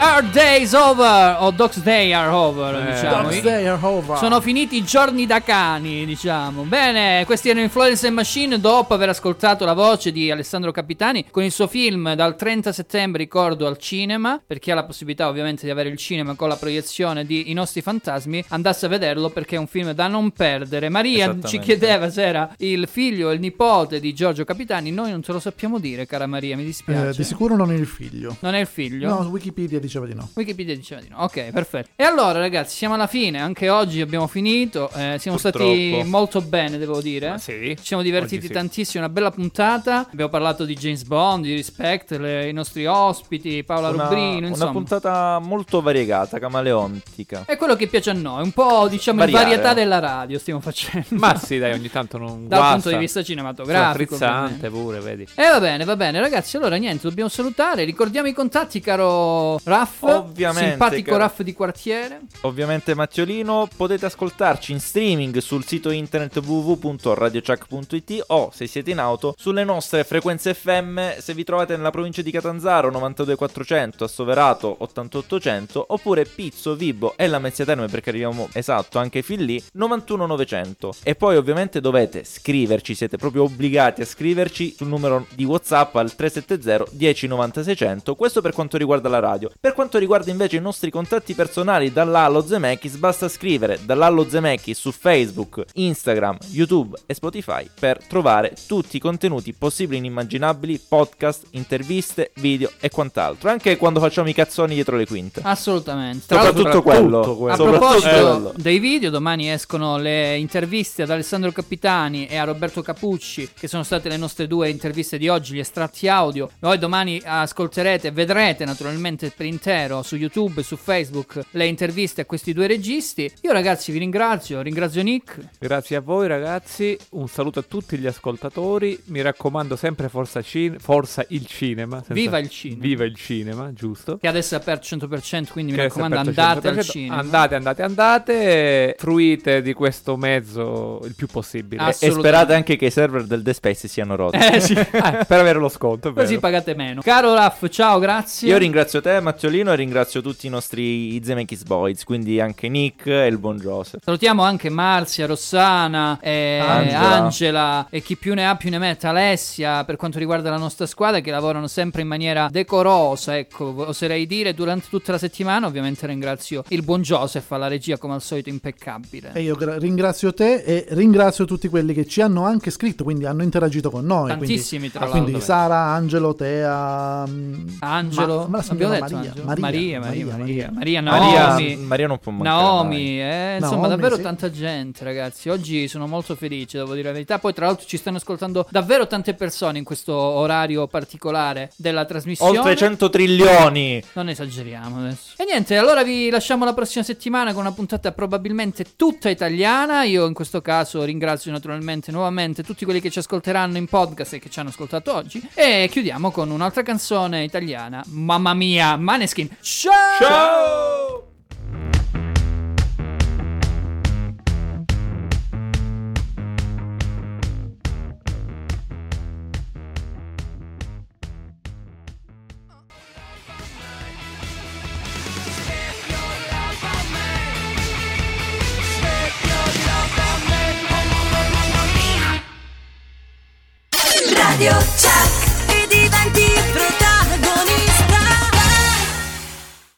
Are days over, o Dogs day are over, Eh. diciamo. Dogs day are over. Sono finiti i giorni da cani, diciamo. Bene, questi erano i Florence and Machine dopo aver ascoltato la voce di Alessandro Capitani con il suo film dal 30 settembre, ricordo, al cinema, per chi ha la possibilità ovviamente di avere il cinema con la proiezione di I nostri fantasmi, andasse a vederlo perché è un film da non perdere. Maria ci chiedeva se era il figlio o il nipote di Giorgio Capitani, noi non te lo sappiamo dire, cara Maria, mi dispiace. Eh, di sicuro non è il figlio. Non è il figlio? No, Wikipedia diceva di no. Wikipedia diceva di no. Ok, perfetto. E allora, ragazzi, siamo alla fine. Anche oggi abbiamo finito. Eh, siamo stati Purtroppo. molto bene, devo dire. Ah, sì? Ci siamo divertiti sì. tantissimo. Una bella puntata. Abbiamo parlato di James Bond, di Respect, le- i nostri ospiti, Paola Una, Rubrino. una Insomma, puntata molto variegata, camaleontica. è quello che piace a noi. Un po', diciamo, Variare. varietà della radio stiamo facendo. Ma sì, dai, ogni tanto non [LAUGHS] Dal guasta. punto di vista cinematografico. Frizzante pure, vedi. E va bene, va bene, ragazzi. Allora, niente, dobbiamo salutare. Ricordiamo i contatti, caro Raff. Ovviamente, Simpatico caro- Raff di quartiere. Ovviamente Mattiolino, potete ascoltarci in streaming sul sito internet www.radiochuck.it o se siete in auto sulle nostre frequenze FM se vi trovate nella provincia di Catanzaro 92400, Assoverato 8800 oppure Pizzo, Vibo e la Mezzia Terme perché arriviamo esatto anche fin lì 91900 e poi ovviamente dovete scriverci, siete proprio obbligati a scriverci sul numero di WhatsApp al 370 1090 600, questo per quanto riguarda la radio. Per quanto riguarda invece i nostri contatti personali dall'Allo Zemeckis basta scrivere dall'Allo Zemeckis su Facebook, Instagram, YouTube e Spotify per trovare tutti i contenuti possibili e inimmaginabili, podcast, interviste, video e quant'altro, anche quando facciamo i cazzoni dietro le quinte. Assolutamente. Tra Soprattutto l'altro- quello. A proposito quello. dei video, domani escono le interviste ad Alessandro Capitani e a Roberto Capucci, che sono state le nostre due interviste di oggi, gli estratti audio. Voi domani ascolterete, vedrete naturalmente per intero su YouTube e su Facebook le interviste a questi due registi. Io ragazzi vi ringrazio, ringrazio Nick. Grazie a voi ragazzi, un saluto a tutti gli ascoltatori, mi raccomando sempre forza, cin- forza il cinema. senza- Viva il cinema. Viva il cinema, giusto? Che adesso è aperto 100%, quindi mi Che è raccomando andate al 100%. cinema. Andate, andate, andate, fruite di questo mezzo il più possibile. Ah, E- sperate anche che i server del The Space siano rotti. Eh sì. [LAUGHS] Eh, per avere lo sconto. Così pagate meno. Caro Raff, ciao, grazie. Io ringrazio te Mattiolino e ringrazio tutti i nostri Zemeckis Boys, quindi anche Nick e il buon Joseph. Salutiamo anche Marzia, Rossana, eh, Angela. Angela. e chi più ne ha più ne metta, Alessia, per quanto riguarda la nostra squadra, che lavorano sempre in maniera decorosa, ecco, oserei dire, durante tutta la settimana. Ovviamente ringrazio il buon Joseph alla regia, come al solito, impeccabile. E io gra- ringrazio te e ringrazio tutti quelli che ci hanno anche scritto, quindi hanno interagito con noi. Tantissimi, quindi, tra Quindi l'altro. Sara, Angelo, Tea, mm, Angelo, Ma- ma la abbiamo detto Maria, Angelo? Maria, Maria, Maria, Maria, Maria, Maria. Naomi, Maria- non può mancare Naomi, eh, insomma, Naomi, davvero sì. tanta gente, ragazzi. Oggi sono molto felice, devo dire la verità. Poi, tra l'altro, ci stanno ascoltando davvero tante persone in questo orario particolare della trasmissione. Oltre 100 trilioni! Non esageriamo adesso. E niente, allora vi lasciamo la prossima settimana con una puntata probabilmente tutta italiana. Io in questo caso ringrazio naturalmente nuovamente tutti quelli che ci ascolteranno in podcast e che ci hanno ascoltato oggi. E chiudiamo con un'altra canzone italiana. Mamma mia, Maneskin. Ciao! Ciao! Radio